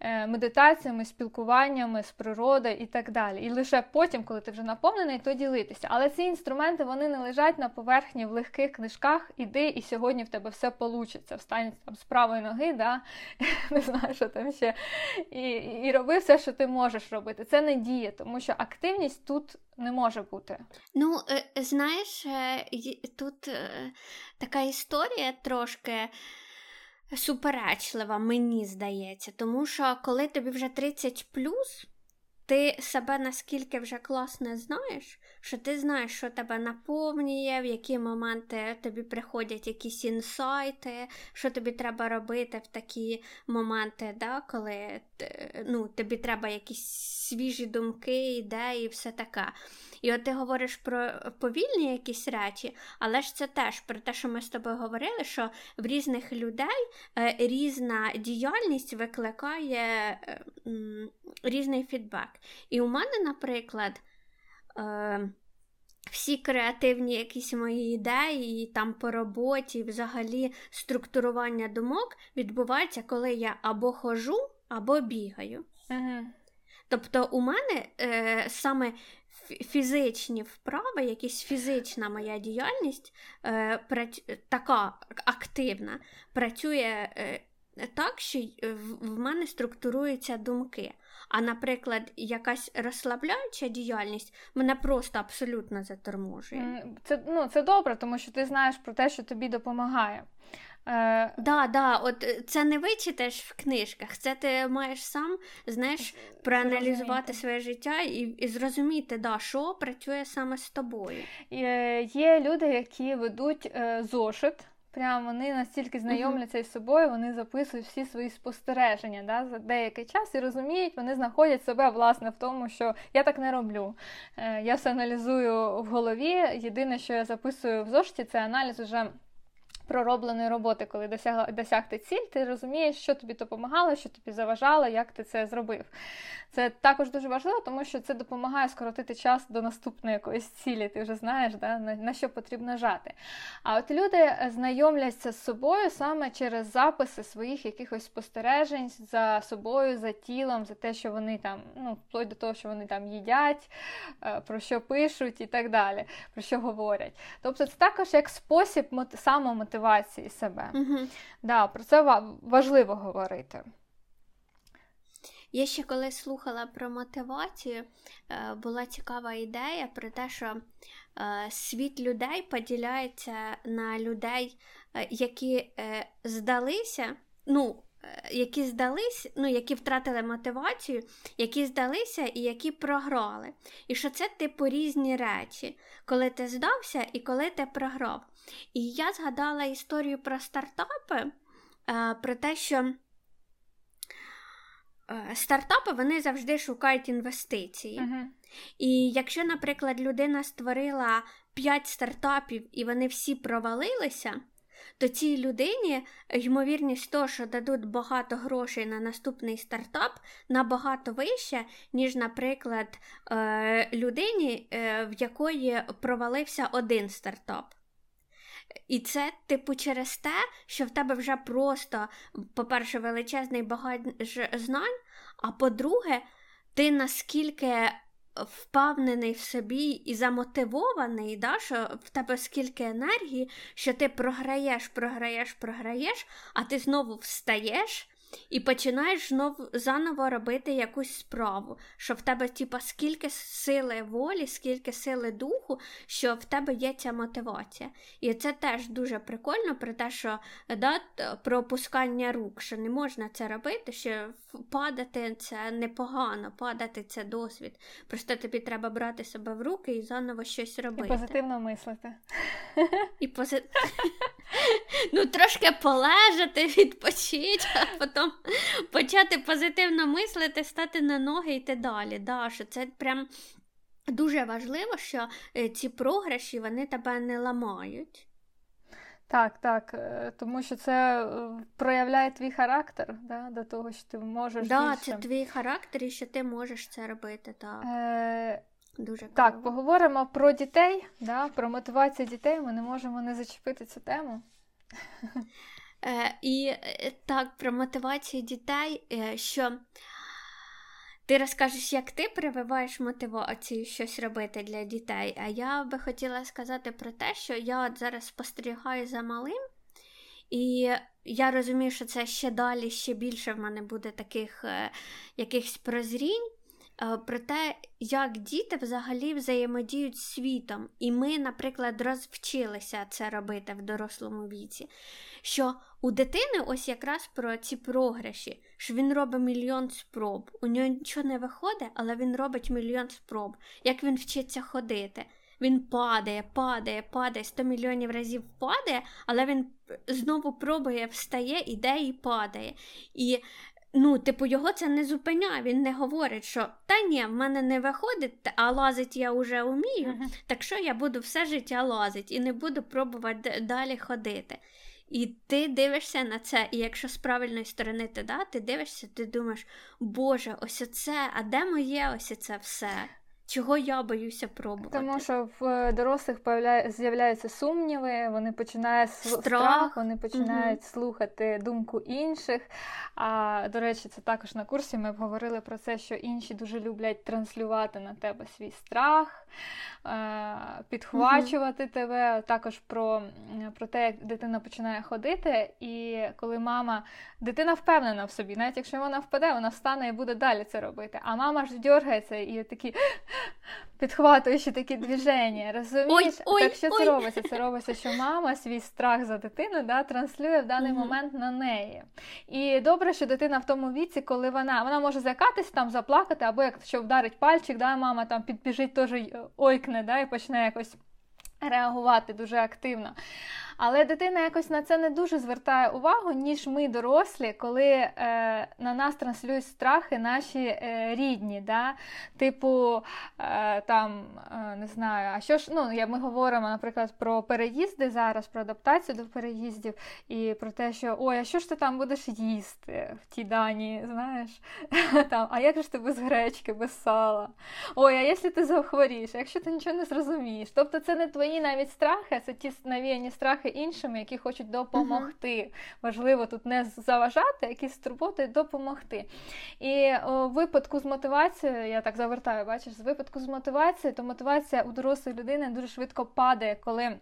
Speaker 2: Е, медитаціями, спілкуваннями з природою і так далі. І лише потім, коли ти вже наповнений, то ділитися. Але ці інструменти вони не лежать на поверхні в легких книжках. Іди, і сьогодні в тебе все вийде. Встань там з правої ноги, да? (laughs) не знаю, що там ще. І, і роби все, що ти можеш робити. Це не діє, тому що активність тут не може бути.
Speaker 1: Ну, е, знаєш, е, тут така історія трошки суперечлива, мені здається, тому що коли тобі вже 30 ти себе наскільки вже класно знаєш, що ти знаєш, що тебе наповнює, в які моменти тобі приходять якісь інсайти, що тобі треба робити в такі моменти, да, коли ну, тобі треба якісь свіжі думки, ідеї, і все таке. І от ти говориш про повільні якісь речі, але ж це теж про те, що ми з тобою говорили, що в різних людей е, різна діяльність викликає е, різний фідбек. І у мене, наприклад, е, всі креативні якісь мої ідеї, там по роботі, і взагалі структурування думок відбувається, коли я або хожу, або бігаю.
Speaker 2: Ага.
Speaker 1: Тобто у мене е, саме фізичні вправи, якась фізична моя діяльність е, праць, така активна, працює е, так, що в мене структуруються думки. А, наприклад, якась розслабляюча діяльність мене просто абсолютно заторможує.
Speaker 2: Це ну, це добре, тому що ти знаєш про те, що тобі допомагає.
Speaker 1: Е... Да, да, от е, це не вичитаєш в книжках, це ти маєш сам знаєш, проаналізувати своє життя і і зрозуміти, да, що працює саме з тобою.
Speaker 2: Є люди, які ведуть е, зошит Прям вони настільки знайомляться із собою, вони записують всі свої спостереження да, за деякий час і розуміють, вони знаходять себе власне в тому, що я так не роблю. Е, я все аналізую в голові. Єдине, що я записую в зошиті, це аналіз уже проробленої роботи, коли досягла досягти ціль, ти розумієш, що тобі допомагало, що тобі заважало, як ти це зробив. Це також дуже важливо, тому що це допомагає скоротити час до наступної якоїсь цілі. Ти вже знаєш, да, на, на що потрібно жати. А от люди знайомляться з собою саме через записи своїх якихось спостережень за собою, за тілом, за те, що вони там, ну, вплоть до того, що вони там їдять, е, про що пишуть і так далі, про що говорять. Тобто, це також як спосіб самомотивації мотивації себе. Угу. Да, Про це важливо говорити.
Speaker 1: Я ще коли слухала про мотивацію, е, була цікава ідея про те, що е, світ людей поділяється на людей, е, які здалися, ну, які здались, ну, які втратили мотивацію, які здалися і які програли. І що це типу різні речі, коли ти здався і коли ти програв. І я згадала історію про стартапи, про те, що стартапи вони завжди шукають інвестиції. Uh-huh. І якщо, наприклад, людина створила 5 стартапів і вони всі провалилися то цій людині ймовірність того, що дадуть багато грошей на наступний стартап, набагато вища, ніж, наприклад, е, людині, е, в якої провалився один стартап. І це, типу, через те, що в тебе вже просто, по-перше, величезний багаж знань, а по-друге, ти наскільки впевнений в собі і замотивований, да, що в тебе скільки енергії, що ти програєш, програєш, програєш, а ти знову встаєш і починаєш знов, заново робити якусь справу, що в тебе, типа, скільки сили волі, скільки сили духу, що в тебе є ця мотивація. І це теж дуже прикольно про те, що да, про опускання рук, що не можна це робити, що падати це непогано, падати це досвід. Просто тобі треба брати себе в руки і заново щось робити.
Speaker 2: І позитивно мислити.
Speaker 1: І пози... (laughs) Ну, трошки полежати, відпочити, а потім (laughs) почати позитивно мислити, стати на ноги і йти далі. Да, що Це прям дуже важливо, що е, ці програші вони тебе не ламають.
Speaker 2: Так, так, е, тому що це е, проявляє твій характер да, до того, що ти можеш.
Speaker 1: Да, більше. це твій характер і що ти можеш це робити. так. Е... Дуже
Speaker 2: Так, поговоримо про дітей, да, про мотивацію дітей. Ми не можемо не зачепити цю тему. (laughs)
Speaker 1: Е, І е, так, про мотивацію дітей, е, що ти розкажеш, як ти прививаєш мотивацію щось робити для дітей. А я би хотіла сказати про те, що я от зараз спостерігаю за малим, і я розумію, що це ще далі, ще більше в мене буде таких якихось прозрінь. Е, про те, як діти взагалі взаємодіють з світом. І ми, наприклад, розвчилися це робити в дорослому віці. Що у дитини ось якраз про ці програші, що він робить мільйон спроб. У нього нічого не виходить, але він робить мільйон спроб. Як він вчиться ходити. Він падає, падає, падає, 100 мільйонів разів падає, але він знову пробує, встає, іде і падає. І Ну, типу, його це не зупиняє. Він не говорить, що та ні, в мене не виходить, а лазить я вже вмію, uh-huh. так що я буду все життя лазити і не буду пробувати далі ходити. І ти дивишся на це, і якщо з правильної сторони ти да, ти дивишся, ти думаєш, Боже, ось оце, а де моє ось це все? Чого я боюся пробувати?
Speaker 2: Тому що в е, дорослих з'являються сумніви, вони починають страх, страх вони починають угу. слухати думку інших. А до речі, це також на курсі ми говорили про це, що інші дуже люблять транслювати на тебе свій страх, е, підхвачувати угу. тебе. Також про про те, як дитина починає ходити, і коли мама, дитина впевнена в собі, навіть якщо вона впаде, вона встане і буде далі це робити. А мама ж дергається і такі підхватуючи такі движення. Розумієш? Ой, ой, так що ой. це робиться? Це робиться, що мама свій страх за дитину да, транслює в даний mm-hmm. момент на неї. І добре, що дитина в тому віці, коли вона вона може злякатись, там заплакати, або якщо вдарить пальчик, да, мама там підбіжить, теж ойкне да, і почне якось реагувати дуже активно. Але дитина якось на це не дуже звертає увагу, ніж ми, дорослі, коли е, на нас транслюють страхи наші е, рідні. Да? Типу, е, там, е, не знаю, а що ж, ну, ми говоримо, наприклад, про переїзди зараз, про адаптацію до переїздів і про те, що ой, а що ж ти там будеш їсти в тій дані, знаєш? (laughs) там, А як же ж ти без гречки, без сала? Ой, а якщо ти захворієш, якщо ти нічого не зрозумієш? Тобто це не твої навіть страхи, це ті навіяні страхи іншими, які хочуть допомогти. Uh-huh. Важливо тут не заважати, якісь турботи допомогти. І у випадку з мотивацією, я так завертаю, бачиш, з випадку з мотивацією, то мотивація у дорослої людини дуже швидко падає, коли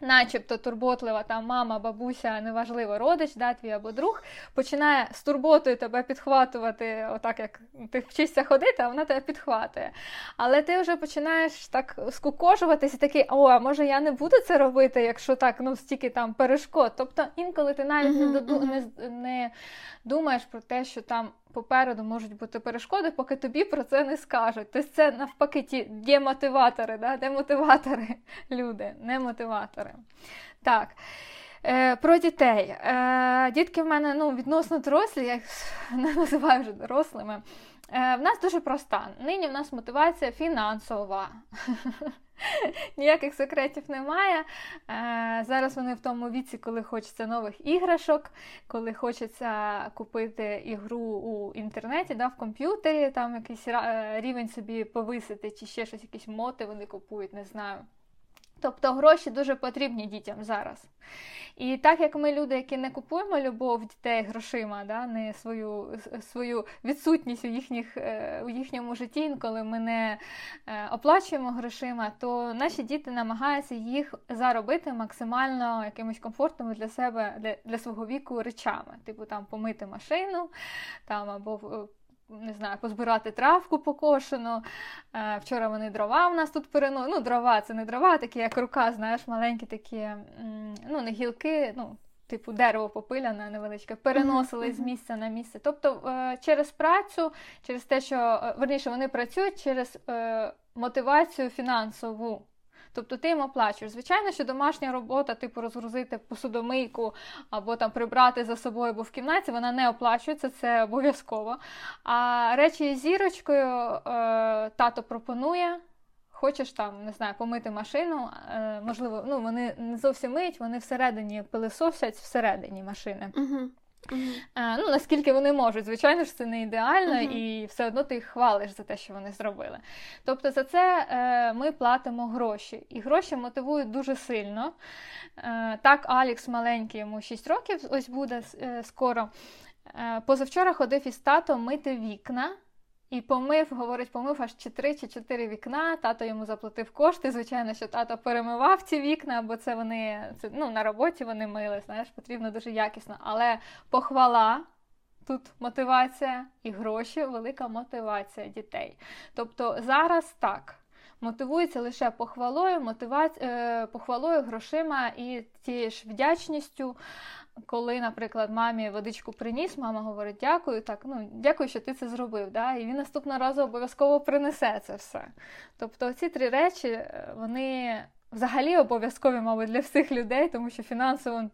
Speaker 2: начебто турботлива там мама, бабуся, неважливо, родич, да, твій або друг, починає з турботою тебе підхватувати, отак як ти вчишся ходити, а вона тебе підхватує. Але ти вже починаєш так скукожуватися, такий, о, а може я не буду це робити, якщо так, ну стільки там перешкод. Тобто інколи ти навіть uh-huh, не, доду, uh-huh. не, не думаєш про те, що там попереду можуть бути перешкоди, поки тобі про це не скажуть. Тобто це навпаки ті демотиватори, да? демотиватори (laughs) люди, не мотиватори. Так. Е, Про дітей. Е, Дітки в мене ну, відносно дорослі, я їх (laughs) не називаю вже дорослими. Е, В нас дуже проста. Нині в нас мотивація фінансова. (laughs) (laughs) Ніяких секретів немає. Е, Зараз вони в тому віці, коли хочеться нових іграшок, коли хочеться купити ігру у інтернеті, да, в комп'ютері, там якийсь е, рівень собі повисити, чи ще щось, якісь моти вони купують, не знаю. Тобто гроші дуже потрібні дітям зараз. І так як ми люди, які не купуємо любов дітей грошима, да, не свою свою відсутність у їхніх, е, у їхньому житті, інколи ми не е, оплачуємо грошима, то наші діти намагаються їх заробити максимально якимось комфортними для себе, для, для свого віку речами, типу там помити машину там або не знаю, позбирати травку покошену. Е, вчора вони дрова в нас тут переносили. Ну, дрова це не дрова, такі, як рука, знаєш, маленькі такі, ну, не гілки, ну, типу дерево попиляне невеличке, переносили з місця на місце. Тобто е, через працю, через те, що е, верніше вони працюють через мотивацію фінансову. Тобто ти їм оплачуєш. Звичайно, що домашня робота, типу розгрузити посудомийку або там прибрати за собою, або в кімнаті, вона не оплачується, це обов'язково. А речі з зірочкою е, тато пропонує. Хочеш там, не знаю, помити машину, е, можливо, ну вони не зовсім миють, вони всередині пилисосять всередині машини. Uh-huh. Uh-huh. Ну, Наскільки вони можуть, звичайно ж, це не ідеально, uh-huh. і все одно ти їх хвалиш за те, що вони зробили. Тобто за це е, ми платимо гроші. І гроші мотивують дуже сильно. Е, так, Алікс маленький, йому 6 років ось буде е, скоро. Е, позавчора ходив із татом мити вікна. І помив, говорить, помив аж чи три чи чотири вікна. Тато йому заплатив кошти. Звичайно, що тато перемивав ці вікна, бо це вони це, ну, на роботі вони мили, знаєш, потрібно дуже якісно. Але похвала. Тут мотивація і гроші велика мотивація дітей. Тобто зараз так мотивується лише похвалою, мотиваці... Е, похвалою, грошима і тією ж вдячністю. Коли, наприклад, мамі водичку приніс, мама говорить, дякую, так, ну, дякую, що ти це зробив. Да? І він наступного разу обов'язково принесе це все. Тобто ці три речі, е, вони взагалі обов'язкові, мабуть, для всіх людей, тому що фінансово.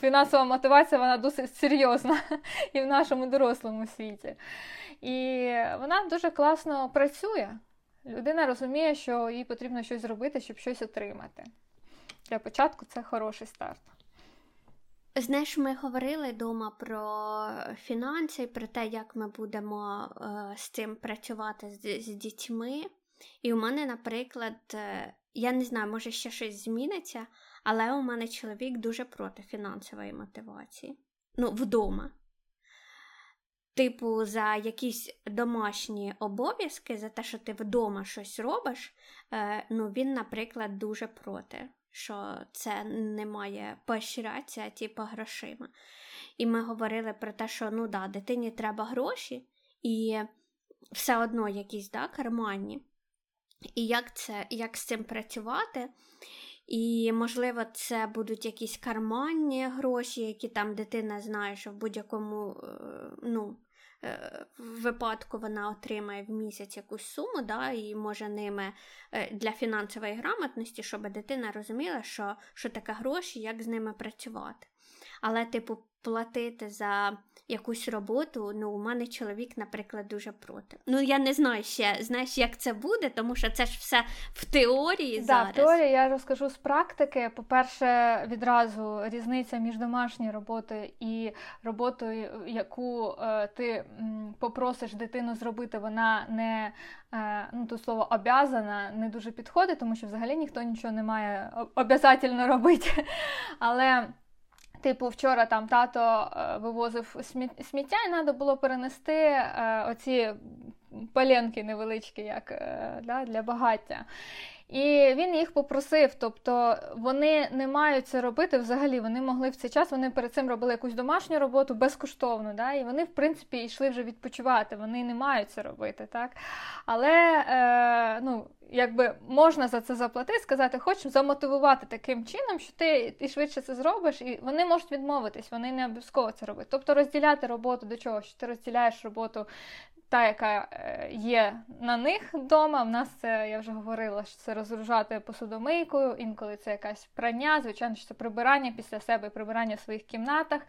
Speaker 2: Фінансова мотивація вона досить серйозна (laughs) і в нашому дорослому світі. І вона дуже класно працює. Людина розуміє, що їй потрібно щось зробити, щоб щось отримати. Для початку це хороший старт.
Speaker 1: Знаєш, ми говорили вдома про фінанси, про те, як ми будемо е, з цим працювати з, з дітьми. І у мене, наприклад, е, я не знаю, може ще щось зміниться, але у мене чоловік дуже проти фінансової мотивації. Ну, вдома. Типу, за якісь домашні обов'язки, за те, що ти вдома щось робиш, е, ну, він, наприклад, дуже проти що це не має поощрятися, типу, грошима. І ми говорили про те, що ну да, дитині треба гроші, і все одно якісь да, карманні. І як це, як з цим працювати? І, можливо, це будуть якісь карманні гроші, які там дитина знає, що в будь-якому е, ну, випадку вона отримає в місяць якусь суму, да, і може ними для фінансової грамотності, щоб дитина розуміла, що що таке гроші, як з ними працювати. Але, типу, платити за якусь роботу, ну, у мене чоловік, наприклад, дуже проти. Ну, я не знаю ще, знаєш, як це буде, тому що це ж все в теорії
Speaker 2: да,
Speaker 1: зараз.
Speaker 2: в теорії я розкажу з практики. По-перше, відразу різниця між домашньою роботою і роботою, яку е, ти м, попросиш дитину зробити, вона не е, ну, то слово обязана не дуже підходить, тому що взагалі ніхто нічого не має обязательно робити. (laughs) Але Типу, вчора там тато е, вивозив сміття, і треба було перенести е, оці паленки невеличкі, як е, да, для багаття. І він їх попросив, тобто вони не мають це робити взагалі. Вони могли в цей час, вони перед цим робили якусь домашню роботу безкоштовно, да, і вони, в принципі, йшли вже відпочивати. Вони не мають це робити. так. Але е, ну, якби можна за це заплатити, сказати, хочу замотивувати таким чином, що ти і швидше це зробиш, і вони можуть відмовитись, вони не обов'язково це робити. Тобто розділяти роботу до чого, що ти розділяєш роботу та, яка е, є на них вдома. В нас це, я вже говорила, що це розгружати посудомийкою, інколи це якась прання, звичайно, що це прибирання після себе, прибирання в своїх кімнатах.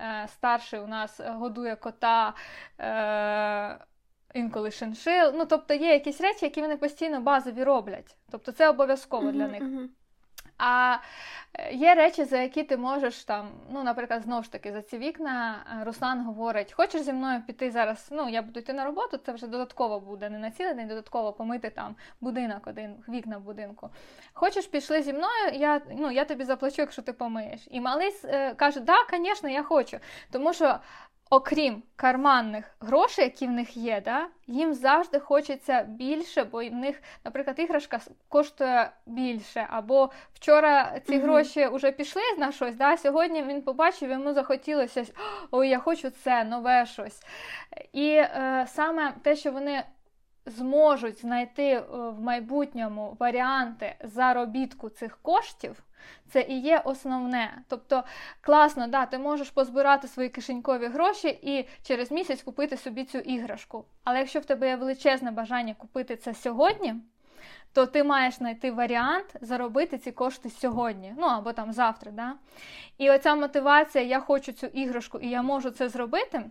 Speaker 2: Е, старший у нас годує кота. Е, інколи шиншил. Ну, тобто є якісь речі, які вони постійно базові роблять. Тобто це обов'язково uh-huh, для них. Uh-huh. А е, є речі, за які ти можеш там, ну, наприклад, знову ж таки, за ці вікна е, Руслан говорить: хочеш зі мною піти зараз? Ну, я буду йти на роботу, це вже додатково буде, не на цілий день, додатково помити там будинок, один, вікна в будинку. Хочеш, пішли зі мною, я ну, я тобі заплачу, якщо ти помиєш. І малий е, каже, да, звісно, я хочу. Тому що окрім карманних грошей, які в них є, да, їм завжди хочеться більше, бо в них, наприклад, іграшка коштує більше. Або вчора ці гроші вже пішли на щось, да, сьогодні він побачив, йому захотілося ой, я хочу це, нове щось. І е, саме те, що вони зможуть знайти е, в майбутньому варіанти заробітку цих коштів, це і є основне. Тобто, класно, да, ти можеш позбирати свої кишенькові гроші і через місяць купити собі цю іграшку. Але якщо в тебе є величезне бажання купити це сьогодні, то ти маєш знайти варіант заробити ці кошти сьогодні, ну або там завтра. Да? І оця мотивація, я хочу цю іграшку і я можу це зробити,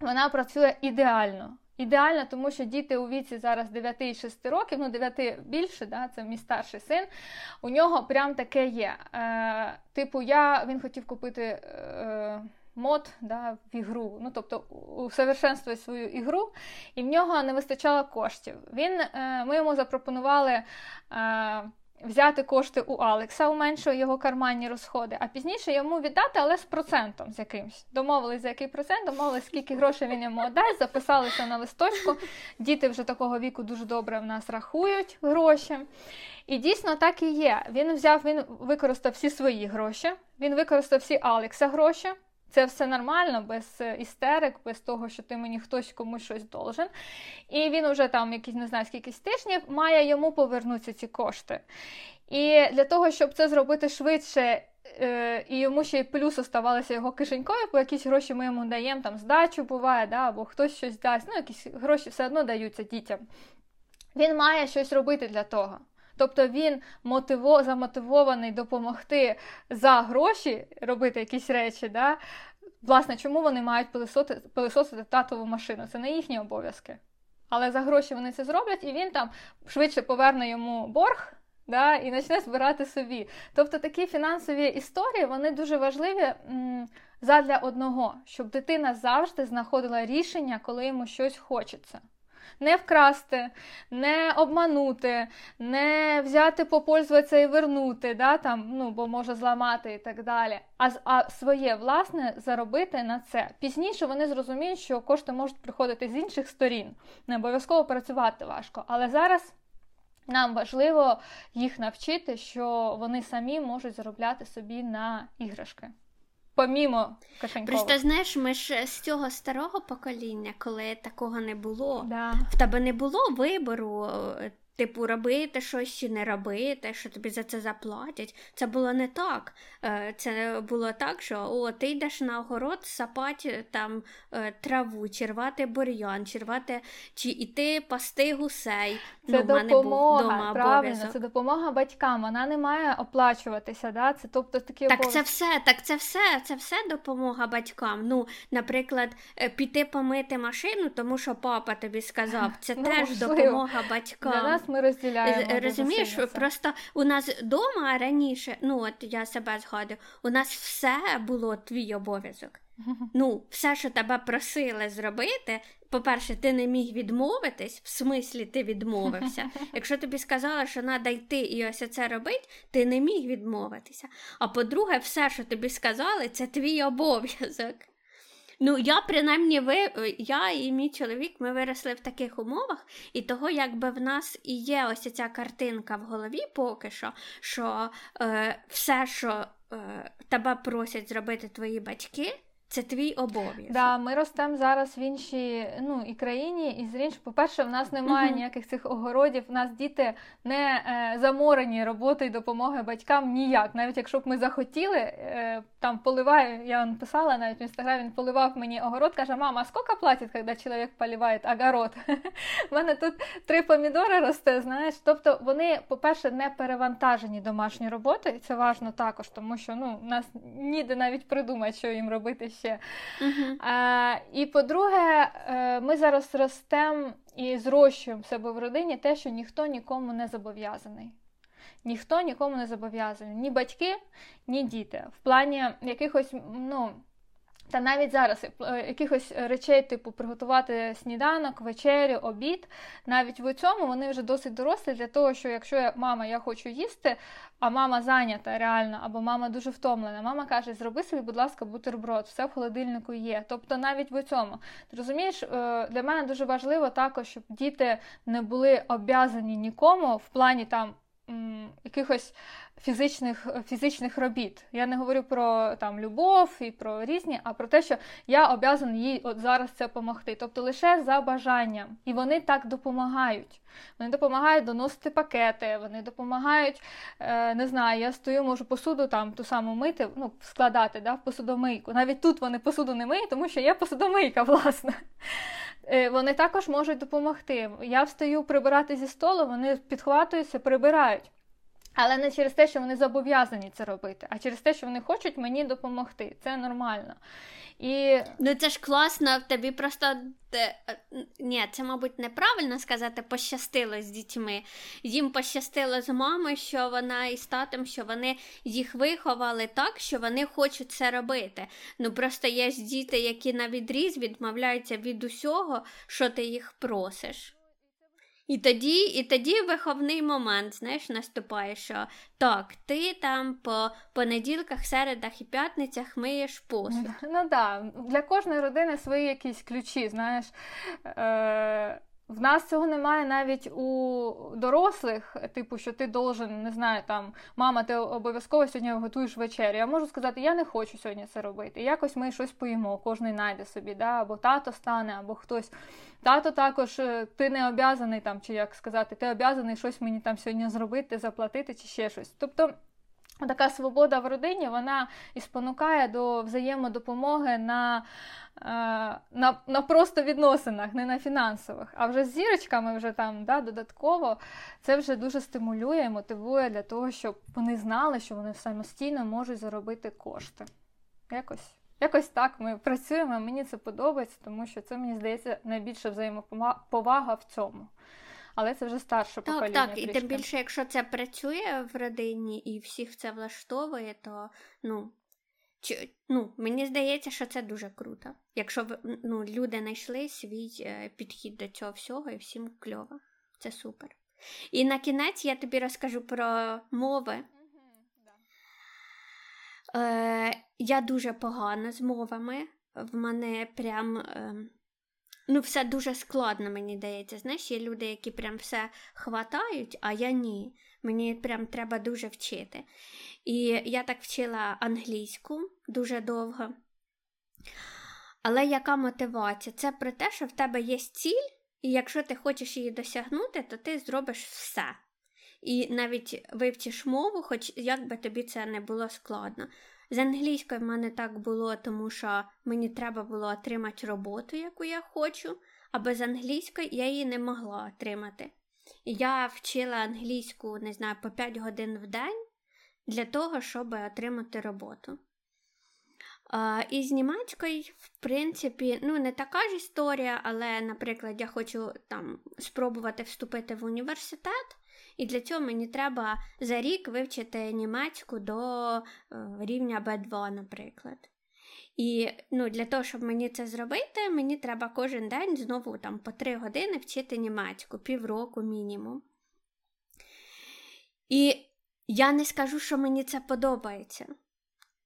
Speaker 2: вона працює ідеально. Ідеально, тому що діти у віці зараз 9 і 6 років, ну 9 більше, да, це мій старший син. У нього прям таке є. Е, Типу, я він хотів купити е, мод да, в ігру, ну тобто усовершенствує свою ігру, і в нього не вистачало коштів. Він, е, Ми йому запропонували. Е, взяти кошти у Алекса, у меншого його карманні розходи, а пізніше йому віддати, але з процентом з якимсь. Домовились за який процент, домовились, скільки грошей він йому дасть, записалися на листочку. Діти вже такого віку дуже добре в нас рахують гроші. І дійсно так і є. Він взяв, він використав всі свої гроші, він використав всі Алекса гроші. Це все нормально, без е, істерик, без того, що ти мені хтось комусь щось должен. І він уже там, якісь не знаю, скільки тижнів, має йому повернутися ці кошти. І для того, щоб це зробити швидше. Е, і йому ще й плюс оставалися його кишенькові, бо якісь гроші ми йому даємо, там здачу буває, да, або хтось щось дасть, ну якісь гроші все одно даються дітям. Він має щось робити для того. Тобто він мотиво, замотивований допомогти за гроші робити якісь речі. Да? Власне, чому вони мають пилисосити, пилисосити татову машину? Це не їхні обов'язки. Але за гроші вони це зроблять, і він там швидше поверне йому борг да, і почне збирати собі. Тобто такі фінансові історії вони дуже важливі м, задля одного, щоб дитина завжди знаходила рішення, коли йому щось хочеться не вкрасти, не обманути, не взяти, попользуватися і вернути, да, там, ну, бо може зламати і так далі. А а своє власне заробити на це. Пізніше вони зрозуміють, що кошти можуть приходити з інших сторін. Не обов'язково працювати важко. Але зараз. Нам важливо їх навчити, що вони самі можуть заробляти собі на іграшки помімо кишенькових.
Speaker 1: Просто знаєш, ми ж з цього старого покоління, коли такого не було,
Speaker 2: да.
Speaker 1: в тебе не було вибору. Типу, робити щось чи не робити, що тобі за це заплатять. Це було не так. Е, це було так, що о, ти йдеш на огород сапати там е, траву, чирвати бур'ян, чирвати чи йти пасти гусей.
Speaker 2: Це ну, допомога, правильно, це допомога батькам. Вона не має оплачуватися. Да? Це тобто такі
Speaker 1: Так це все, так це все, це все допомога батькам. Ну, наприклад, е, піти помити машину, тому що папа тобі сказав, це ну, теж можливо. допомога батькам.
Speaker 2: Нас ми розділяємо.
Speaker 1: Розумієш, просто у нас вдома раніше, ну от я себе згадую, у нас все було твій обов'язок. Ну, все, що тебе просили зробити, по-перше, ти не міг відмовитись, в смислі ти відмовився. (laughs) Якщо тобі сказали, що треба йти і ось це робити, ти не міг відмовитися. А по-друге, все, що тобі сказали, це твій обов'язок. Ну, я принаймні ви, я і мій чоловік, ми виросли в таких умовах, і того, якби в нас і є ось ця картинка в голові поки що, що е, все, що е, тебе просять зробити твої батьки. Це твій обов'язок.
Speaker 2: Да, Ми ростемо зараз в іншій ну, і країні, і з іншої, по-перше, в нас немає uh-huh. ніяких цих огородів. У нас діти не е, заморені роботою допомоги батькам ніяк. Навіть якщо б ми захотіли, е, там поливаю, я вам писала навіть в інстаграмі, він поливав мені огород, каже, мама, а скільки платить, коли чоловік поливає огород? (laughs) У мене тут три помідори росте, знаєш. Тобто вони, по-перше, не перевантажені домашньою роботою, і це важливо також, тому що ну, нас ніде навіть придумати, що їм робити ще. Uh-huh. А, І по-друге, е, ми зараз ростемо і зрощуємо в себе в родині те, що ніхто нікому не зобов'язаний. Ніхто нікому не зобов'язаний. Ні батьки, ні діти. В плані якихось, ну. Та навіть зараз е, якихось речей, типу приготувати сніданок, вечерю, обід, навіть в цьому вони вже досить дорослі для того, що якщо я мама, я хочу їсти, а мама зайнята реально, або мама дуже втомлена, мама каже, зроби собі, будь ласка, бутерброд, все в холодильнику є. Тобто навіть в цьому. Ти розумієш, е, для мене дуже важливо також, щоб діти не були об'язані нікому в плані там якихось фізичних фізичних робіт. Я не говорю про там любов і про різні, а про те, що я обязаний їй от зараз це допомогти. Тобто лише за бажанням. І вони так допомагають. Вони допомагають доносити пакети, вони допомагають, е, не знаю, я стою, можу посуду там ту саму мити, ну, складати да, в посудомийку. Навіть тут вони посуду не миють, тому що є посудомийка, (laughs) власне. Е, вони також можуть допомогти. Я встаю прибирати зі столу, вони підхватуються, прибирають. Але не через те, що вони зобов'язані це робити, а через те, що вони хочуть мені допомогти. Це нормально. І...
Speaker 1: Ну це ж класно, тобі просто е, ні, це, мабуть, неправильно сказати, пощастило з дітьми. Їм пощастило з мамою, що вона і з татом, що вони їх виховали так, що вони хочуть це робити. Ну просто є ж діти, які на відріз відмовляються від усього, що ти їх просиш. І тоді і тоді виховний момент, знаєш, наступає, що так, ти там по понеділках, середах і п'ятницях миєш посуд.
Speaker 2: Ну так, да. для кожної родини свої якісь ключі, знаєш. Е- в нас цього немає навіть у дорослих, типу, що ти должен, не знаю, там, мама, ти обов'язково сьогодні готуєш вечерю. Я можу сказати, я не хочу сьогодні це робити. якось ми щось поїмо, кожен знайде собі, да? або тато стане, або хтось. Тато також, е, ти не об'язаний там, чи як сказати, ти об'язаний щось мені там сьогодні зробити, заплатити, чи ще щось. Тобто. Така свобода в родині вона і спонукає до взаємодопомоги на е, на, на просто відносинах, не на фінансових. А вже з зірочками, вже там да, додатково, це вже дуже стимулює і мотивує для того, щоб вони знали, що вони самостійно можуть заробити кошти. Якось якось так ми працюємо, мені це подобається, тому що це, мені здається, найбільша взаємоповага в цьому але це вже старше так, покоління.
Speaker 1: Так, так, і тим більше, якщо це працює в родині і всіх це влаштовує, то ну. Чи, ну, Мені здається, що це дуже круто. Якщо ну, люди знайшли свій е, підхід до цього всього і всім кльово. Це супер. І на кінець я тобі розкажу про мови. Е, Я дуже погана з мовами. В мене прям. Е, Ну, все дуже складно, мені здається. Знаєш, є люди, які прям все хватають, а я ні. Мені прям треба дуже вчити. І я так вчила англійську дуже довго. Але яка мотивація? Це про те, що в тебе є ціль, і якщо ти хочеш її досягнути, то ти зробиш все. І навіть вивчиш мову, хоч як би тобі це не було складно. З англійською в мене так було, тому що мені треба було отримати роботу, яку я хочу, а без англійської я її не могла отримати. Я вчила англійську, не знаю, по 5 годин в день для того, щоб отримати роботу. А, І з німецькою, в принципі, ну, не така ж історія, але, наприклад, я хочу там спробувати вступити в університет, і для цього мені треба за рік вивчити німецьку до е, рівня B2, наприклад. І ну, для того, щоб мені це зробити, мені треба кожен день знову там по три години вчити німецьку, півроку мінімум. І я не скажу, що мені це подобається.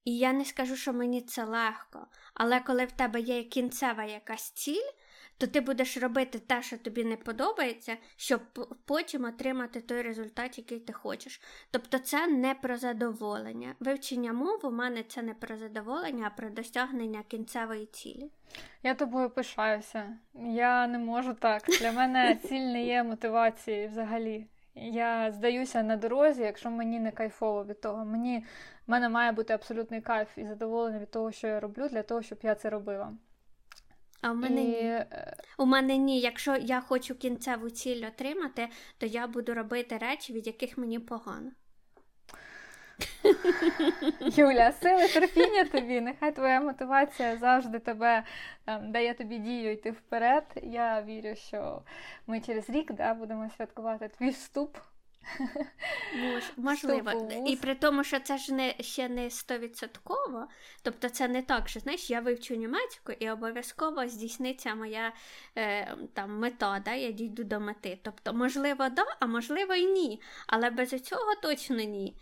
Speaker 1: І я не скажу, що мені це легко. Але коли в тебе є кінцева якась ціль, то ти будеш робити те, що тобі не подобається, щоб потім отримати той результат, який ти хочеш. Тобто це не про задоволення. Вивчення мови у мене це не про задоволення, а про досягнення кінцевої цілі.
Speaker 2: Я тобою пишаюся. Я не можу так. Для мене (laughs) ціль не є мотивацією взагалі. Я здаюся на дорозі, якщо мені не кайфово від того. Мені в мене має бути абсолютний кайф і задоволення від того, що я роблю, для того, щоб я це робила.
Speaker 1: А в мене і... ні. Е, У мене ні. Якщо я хочу кінцеву ціль отримати, то я буду робити речі, від яких мені погано. (laughs)
Speaker 2: Юля, сили терпіння тобі, нехай твоя мотивація завжди тебе там, дає тобі дію йти вперед. Я вірю, що ми через рік да, будемо святкувати твій вступ (laughs)
Speaker 1: Можливо. І при тому, що це ж не ще не стовідсотково. Тобто це не так, що знаєш, я вивчу німецьку і обов'язково здійсниться моя е, там мета, да, я дійду до мети. Тобто, можливо, да, а можливо і ні. Але без цього точно ні.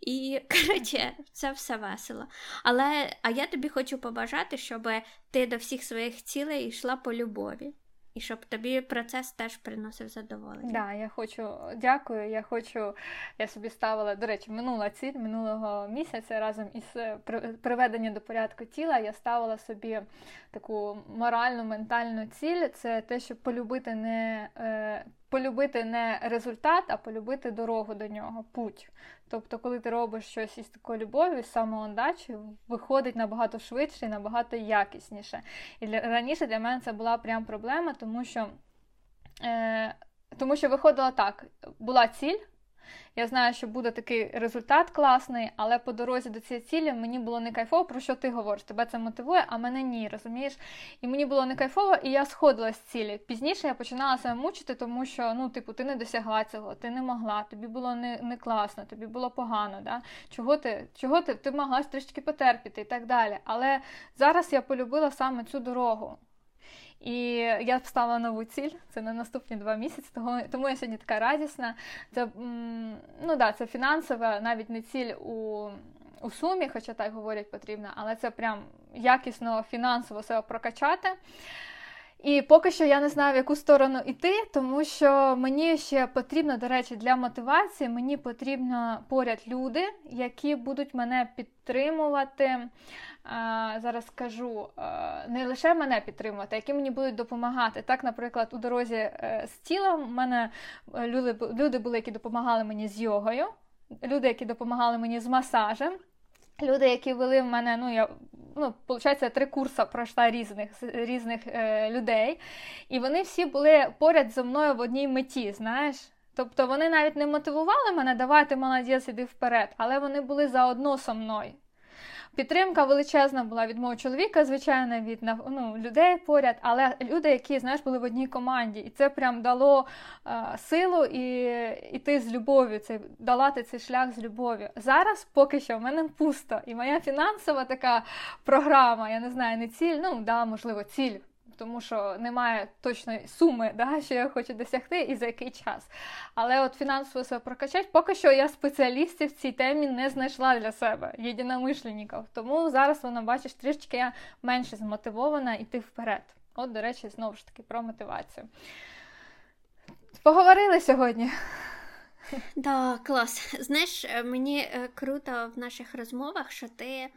Speaker 1: І (laughs) коротше, це все весело. Але а я тобі хочу побажати, щоб ти до всіх своїх цілей йшла по любові. І щоб тобі процес теж приносив задоволення.
Speaker 2: Да, я хочу дякую. Я хочу, я собі ставила, до речі, минула ціль минулого місяця разом із приведення приведенням до порядку тіла. Я ставила собі таку моральну, ментальну ціль. Це те, щоб полюбити не е, полюбити не результат, а полюбити дорогу до нього, путь. Тобто, коли ти робиш щось із такою любов'ю, з самоотдачею, виходить набагато швидше і набагато якісніше. І раніше для мене це була прям проблема, тому що, е, тому що виходило так: була ціль. Я знаю, що буде такий результат класний, але по дорозі до цієї цілі мені було не кайфово, про що ти говориш. Тебе це мотивує, а мене ні, розумієш? І мені було не кайфово, і я сходила з цілі. Пізніше я починала себе мучити, тому що ну, типу, ти не досягла цього, ти не могла, тобі було не не класно, тобі було погано. Да? Чого ти чого ти, ти могла трішки потерпіти і так далі. Але зараз я полюбила саме цю дорогу. І я встала нову ціль, це на наступні два місяці, тому тому я сьогодні така радісна. Це ну да, це фінансова, навіть не ціль у у сумі, хоча так говорять потрібно, але це прям якісно фінансово себе прокачати. І поки що я не знаю, в яку сторону йти, тому що мені ще потрібно, до речі, для мотивації мені потрібно поряд люди, які будуть мене підтримувати зараз скажу, не лише мене підтримувати, які мені будуть допомагати. Так, наприклад, у дорозі е, з тілом в мене е, люди, були, які допомагали мені з йогою, люди, які допомагали мені з масажем. Люди, які вели в мене, ну я ну, виходить, три курси пройшла різних різних е, людей, і вони всі були поряд зі мною в одній меті, знаєш. Тобто вони навіть не мотивували мене, давати молодець, іди вперед, але вони були заодно со мною. Підтримка величезна була від мого чоловіка, звичайно, від ну, людей поряд, але люди, які знаєш, були в одній команді, і це прям дало е, силу і іти з любов'ю, це долати цей шлях з любов'ю. Зараз поки що в мене пусто, і моя фінансова така програма, я не знаю, не ціль, ну да, можливо, ціль тому що немає точної суми, да, що я хочу досягти і за який час. Але от фінансово себе прокачати, поки що я спеціалістів в цій темі не знайшла для себе, єдиномишленників. Тому зараз вона, бачиш, трішки я менше змотивована йти вперед. От, до речі, знову ж таки про мотивацію. Поговорили сьогодні.
Speaker 1: Да, клас. Знаєш, мені е, круто в наших розмовах, що ти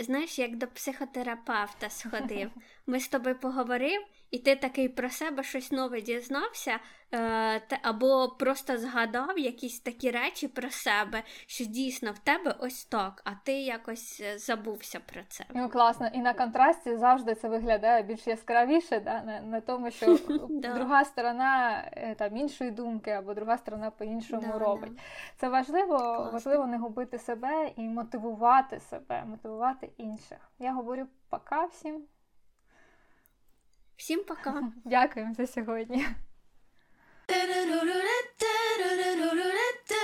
Speaker 1: знаєш, як до психотерапевта сходив. (laughs) Ми з тобою поговорив, і ти такий про себе щось нове дізнався, е, або просто згадав якісь такі речі про себе, що дійсно в тебе ось так, а ти якось е, забувся про це.
Speaker 2: Ну класно, і на контрасті завжди це виглядає більш яскравіше, да? не, не тому, що (laughs) друга сторона е, там іншої думки, або друга сторона по-іншому робить. Це важливо, важливо не губити себе і мотивувати себе, мотивувати інших. Я говорю пока всім.
Speaker 1: Всім пока. (laughs)
Speaker 2: Дякуємо за сьогодні.